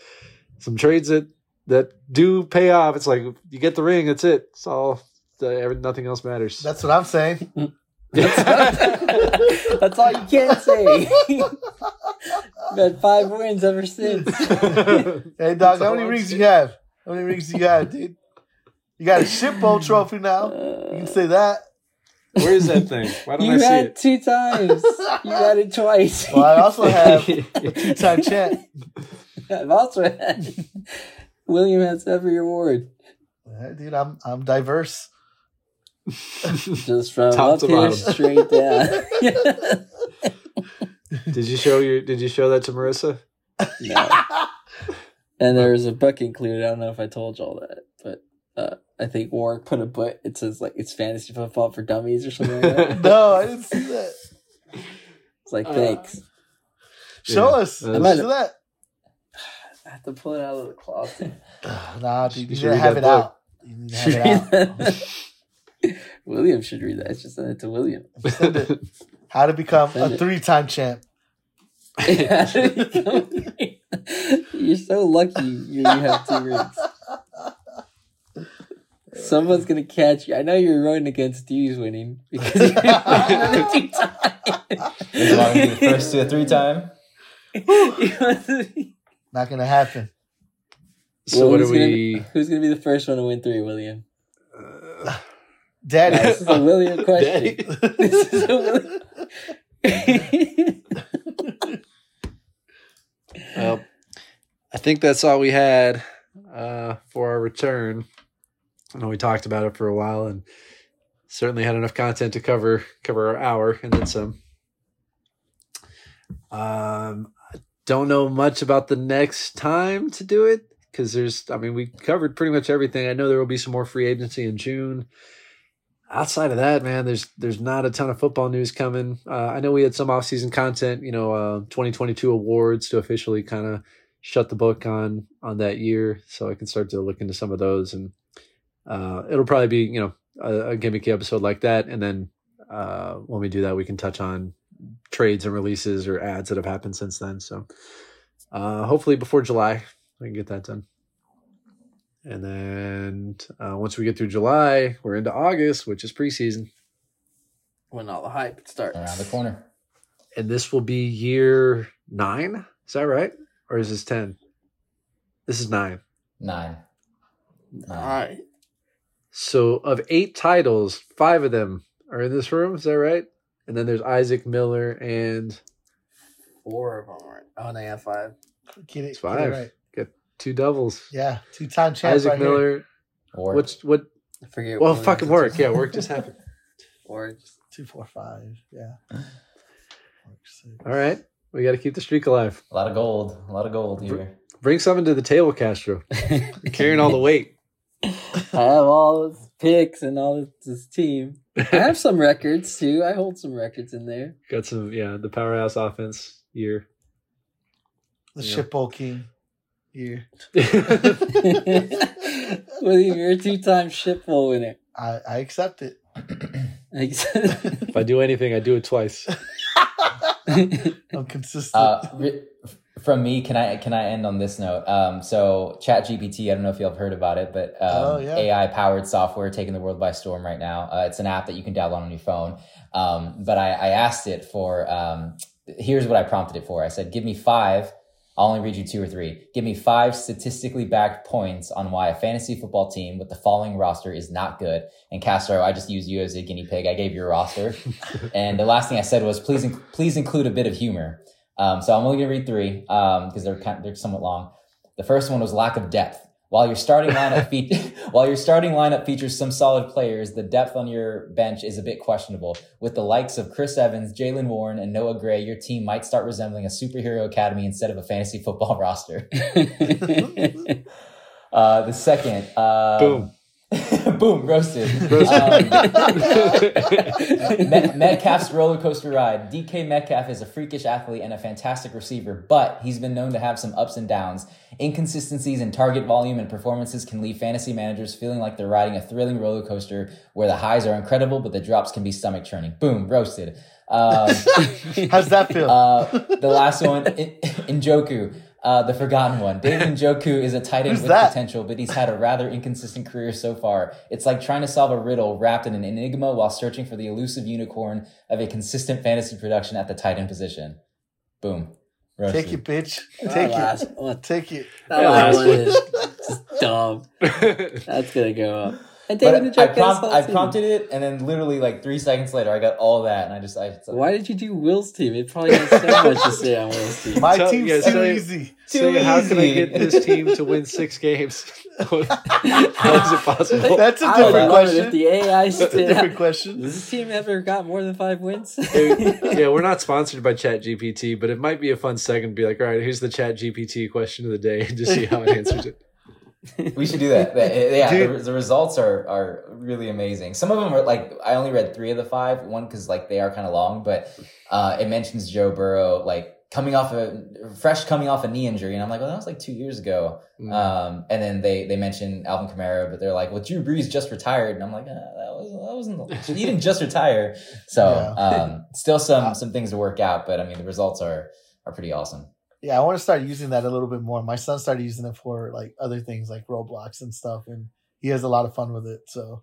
some trades that that do pay off. It's like you get the ring, that's it. It's all uh, the, nothing else matters. That's what I'm saying. That's all you can say. You've five wins ever since. Hey, dog, That's how many I'm rings saying. you have? How many rings do you have, dude? You got a shit bowl trophy now. You can say that. Where is that thing? Why don't You I see it? You've had it? two times. You had it twice. Well, I also have a two-time champ. I've also had William has every award. Yeah, dude, I'm I'm diverse. Just from Top up to here bottom. straight down. Did you show your? Did you show that to Marissa? no. And there was a book included. I don't know if I told you all that, but uh, I think Warwick put a book. It says like it's fantasy football for dummies or something like that. No, I didn't see that. It's like Uh, thanks. Show Yeah, us. that's- Let's that. I have to pull it out of the closet. Nah, dude, you You need should to have it book. out. You need to have it out. William should read that. I should send it to William. Send it. How to become Send a it. three-time champ. You're so lucky you, you have two rings. Someone's gonna catch you. I know you're rowing against D's winning because you're another two times. You want to be the first to a three time? You want to be- Not gonna happen. So Well, what who's are gonna we? be- who's gonna be the first one to win three, William? uh, Daddy. This is a William question. Daddy? This is a William. Well, I think that's all we had uh, for our return. I know we talked about it for a while and certainly had enough content to cover cover our hour and then some. Um, I don't know much about the next time to do it because there's, I mean, we covered pretty much everything. I know there will be some more free agency in June. Outside of that, man, there's there's not a ton of football news coming. Uh, I know we had some offseason content, you know, uh, 2022 awards to officially kind of shut the book on on that year, so I can start to look into some of those, and uh, it'll probably be you know a, a gimmicky episode like that, and then uh, when we do that, we can touch on trades and releases or ads that have happened since then. So uh, hopefully before July, we can get that done. And then uh, once we get through July, we're into August, which is preseason. when all the hype starts. Around the corner. And this will be year nine. Is that right? Or is this 10? This is nine. Nine. All Nine. right. So of eight titles, five of them are in this room. Is that right? And then there's Isaac Miller and Four of them are. Oh, they have five. Get it, it's get it five. right. Got two doubles. Yeah, two-time champ. Isaac right here. Miller. Or What's what? I forget. Well, what fucking work. Yeah, work just happened. Or just Two, four, five. Yeah. All right, we got to keep the streak alive. a lot of gold. A lot of gold here. Bring something to the table, Castro. Carrying all the weight. I have all his picks and all this, this team. I have some records too. I hold some records in there. Got some, yeah, the powerhouse offense year. The Yeah. ship bowl king. Here. William, you're a two-time ship bowl winner. I, I accept it. if I do anything, I do it twice. I'm consistent. Uh, ri- from me, can I can I end on this note? Um, so ChatGPT, I don't know if you have heard about it, but um, Oh, yeah. AI powered software taking the world by storm right now. Uh, it's an app that you can download on your phone. Um, but I, I asked it for um, here's what I prompted it for. I said, give me five. I'll only read you two or three. Give me five statistically backed points on why a fantasy football team with the following roster is not good. And Castro, I just used you as a guinea pig. I gave you a roster. and the last thing I said was, please, please include a bit of humor. Um, so I'm only going to read three because they're kind of, they're somewhat long. The first one was lack of depth. While your starting lineup fe- while your starting lineup features some solid players, the depth on your bench is a bit questionable. With the likes of Chris Evans, Jaylen Warren, and Noah Gray, your team might start resembling a superhero academy instead of a fantasy football roster. Uh, the second, um, Boom. boom, roasted. Roasted. Um, Met- Metcalf's roller coaster ride. DK Metcalf is a freakish athlete and a fantastic receiver, but he's been known to have some ups and downs. Inconsistencies in target volume and performances can leave fantasy managers feeling like they're riding a thrilling roller coaster where the highs are incredible, but the drops can be stomach churning. Boom, roasted. Um, How's that feel? uh, the last one, in, Njoku. Uh, the forgotten one. David Njoku is a tight end Who's with that? potential, but he's had a rather inconsistent career so far. It's like trying to solve a riddle wrapped in an enigma while searching for the elusive unicorn of a consistent fantasy production at the tight end position. Boom. Roasted. Take it, bitch. That Take last, it. what, Take it. that last last one one. is just dumb. That's gonna go up. And I, Njoku prompt, I prompted it, and then literally like three seconds later, I got all that, and I just, I, Why did you do Will's team? It probably has so much to say on Will's team. My Tell- team's yeah, too tell you- easy. so Too how can I get this team to win six games? how is it possible? That's a different love it if question. the AI That's a spit different out. question. Does this team ever got more than five wins? yeah, we're not sponsored by Chat GPT, but it might be a fun second to be like, all right, here's the Chat GPT question of the day and just see how it answers it. We should do that. That- Yeah, the, the results are are really amazing. Some of them are like I only read three of the five. One because like they are kind of long, but uh, it mentions Joe Burrow like coming off a fresh coming off a knee injury, and I'm like, well, that was like two years ago. Mm. Um, and then they they mention Alvin Kamara, but they're like, well, Drew Brees just retired, and I'm like, uh, that was that wasn't he didn't just retire. So Yeah. um, still some some things to work out, but I mean the results are are pretty awesome. Yeah, I want to start using that a little bit more. My son started using it for like other things like Roblox and stuff, and he has a lot of fun with it. So,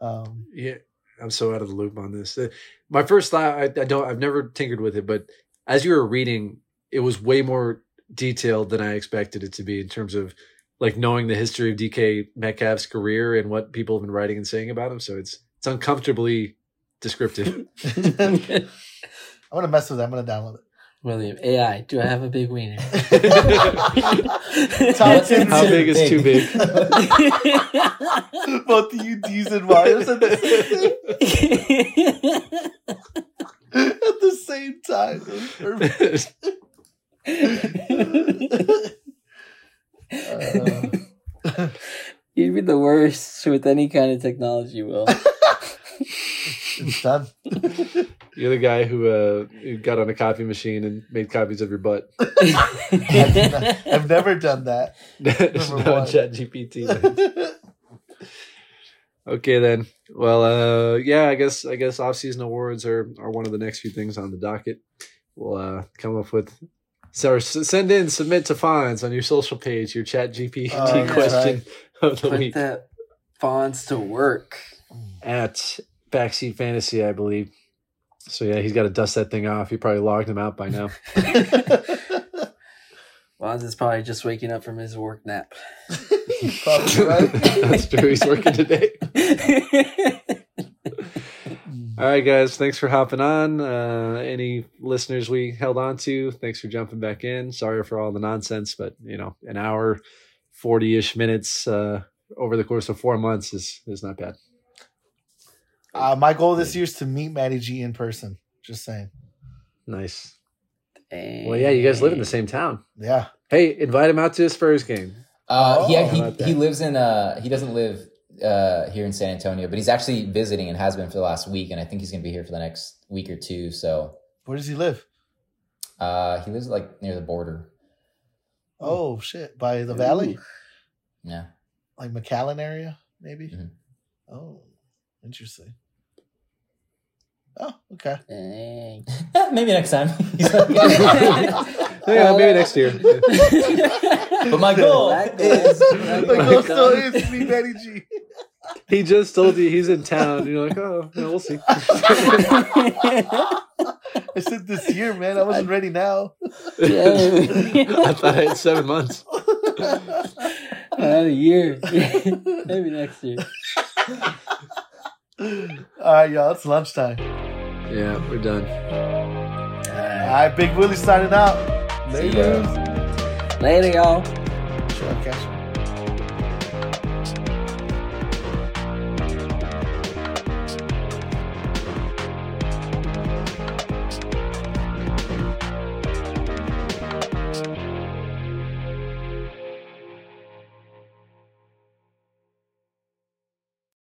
um, Yeah, I'm so out of the loop on this. Uh, My first thought, I, I don't, I've never tinkered with it, but as you were reading, it was way more detailed than I expected it to be in terms of like knowing the history of DK Metcalf's career and what people have been writing and saying about him. So it's it's uncomfortably descriptive. I'm gonna mess with it. I'm gonna download it. William, AI, do I have a big wiener? Top What's 10 How big is too big? Both the UDs and Mario said the same at the same time. Perfect. Uh, You'd be the worst with any kind of technology, Will. It's done. You're the guy who uh who got on a copy machine and made copies of your butt. I've, I've never done that. There's Number no one. Chat GPT. Okay then. Well, uh, yeah, I guess I guess off season awards are are one of the next few things on the docket. We'll uh, come up with. So send in, submit to Fonz on your social page your Chat GPT Oh, that's question of the Put week that Fonz to work. at Backseat Fantasy, I believe. So yeah, he's got to dust that thing off. He probably logged him out by now. Fonz is probably just waking up from his work nap. Probably right. That's true. He's working today. All right, guys. Thanks for hopping on. Uh, any listeners we held on to, thanks for jumping back in. Sorry for all the nonsense, but you know, an hour, forty ish minutes uh, over the course of four months is is not bad. Uh, my goal this year is to meet Matty G in person. Just saying. Nice. Well, yeah, you guys live in the same town. Yeah. Hey, invite him out to his Spurs game. Uh, Oh, he he, he lives in uh he doesn't live uh here in San Antonio, but he's actually visiting and has been for the last week, and I think he's gonna be here for the next week or two. So Where does he live? uh he lives like near the border. Oh shit, by the valley, Yeah. like McAllen area, maybe. Mhm. Oh, interesting. Oh, okay. Maybe next time. Yeah, maybe next year. but my goal That is is- My goal still is to meet Matty G. He just told you he's in town. You're like, oh, yeah, we'll see. I said this year, man. I wasn't ready now. I thought I had seven months. Not a year. Maybe next year. All right, y'all. It's lunchtime. Yeah, we're done. All right, Big Willie signing out. Later. Later, y'all. Sure, catch you.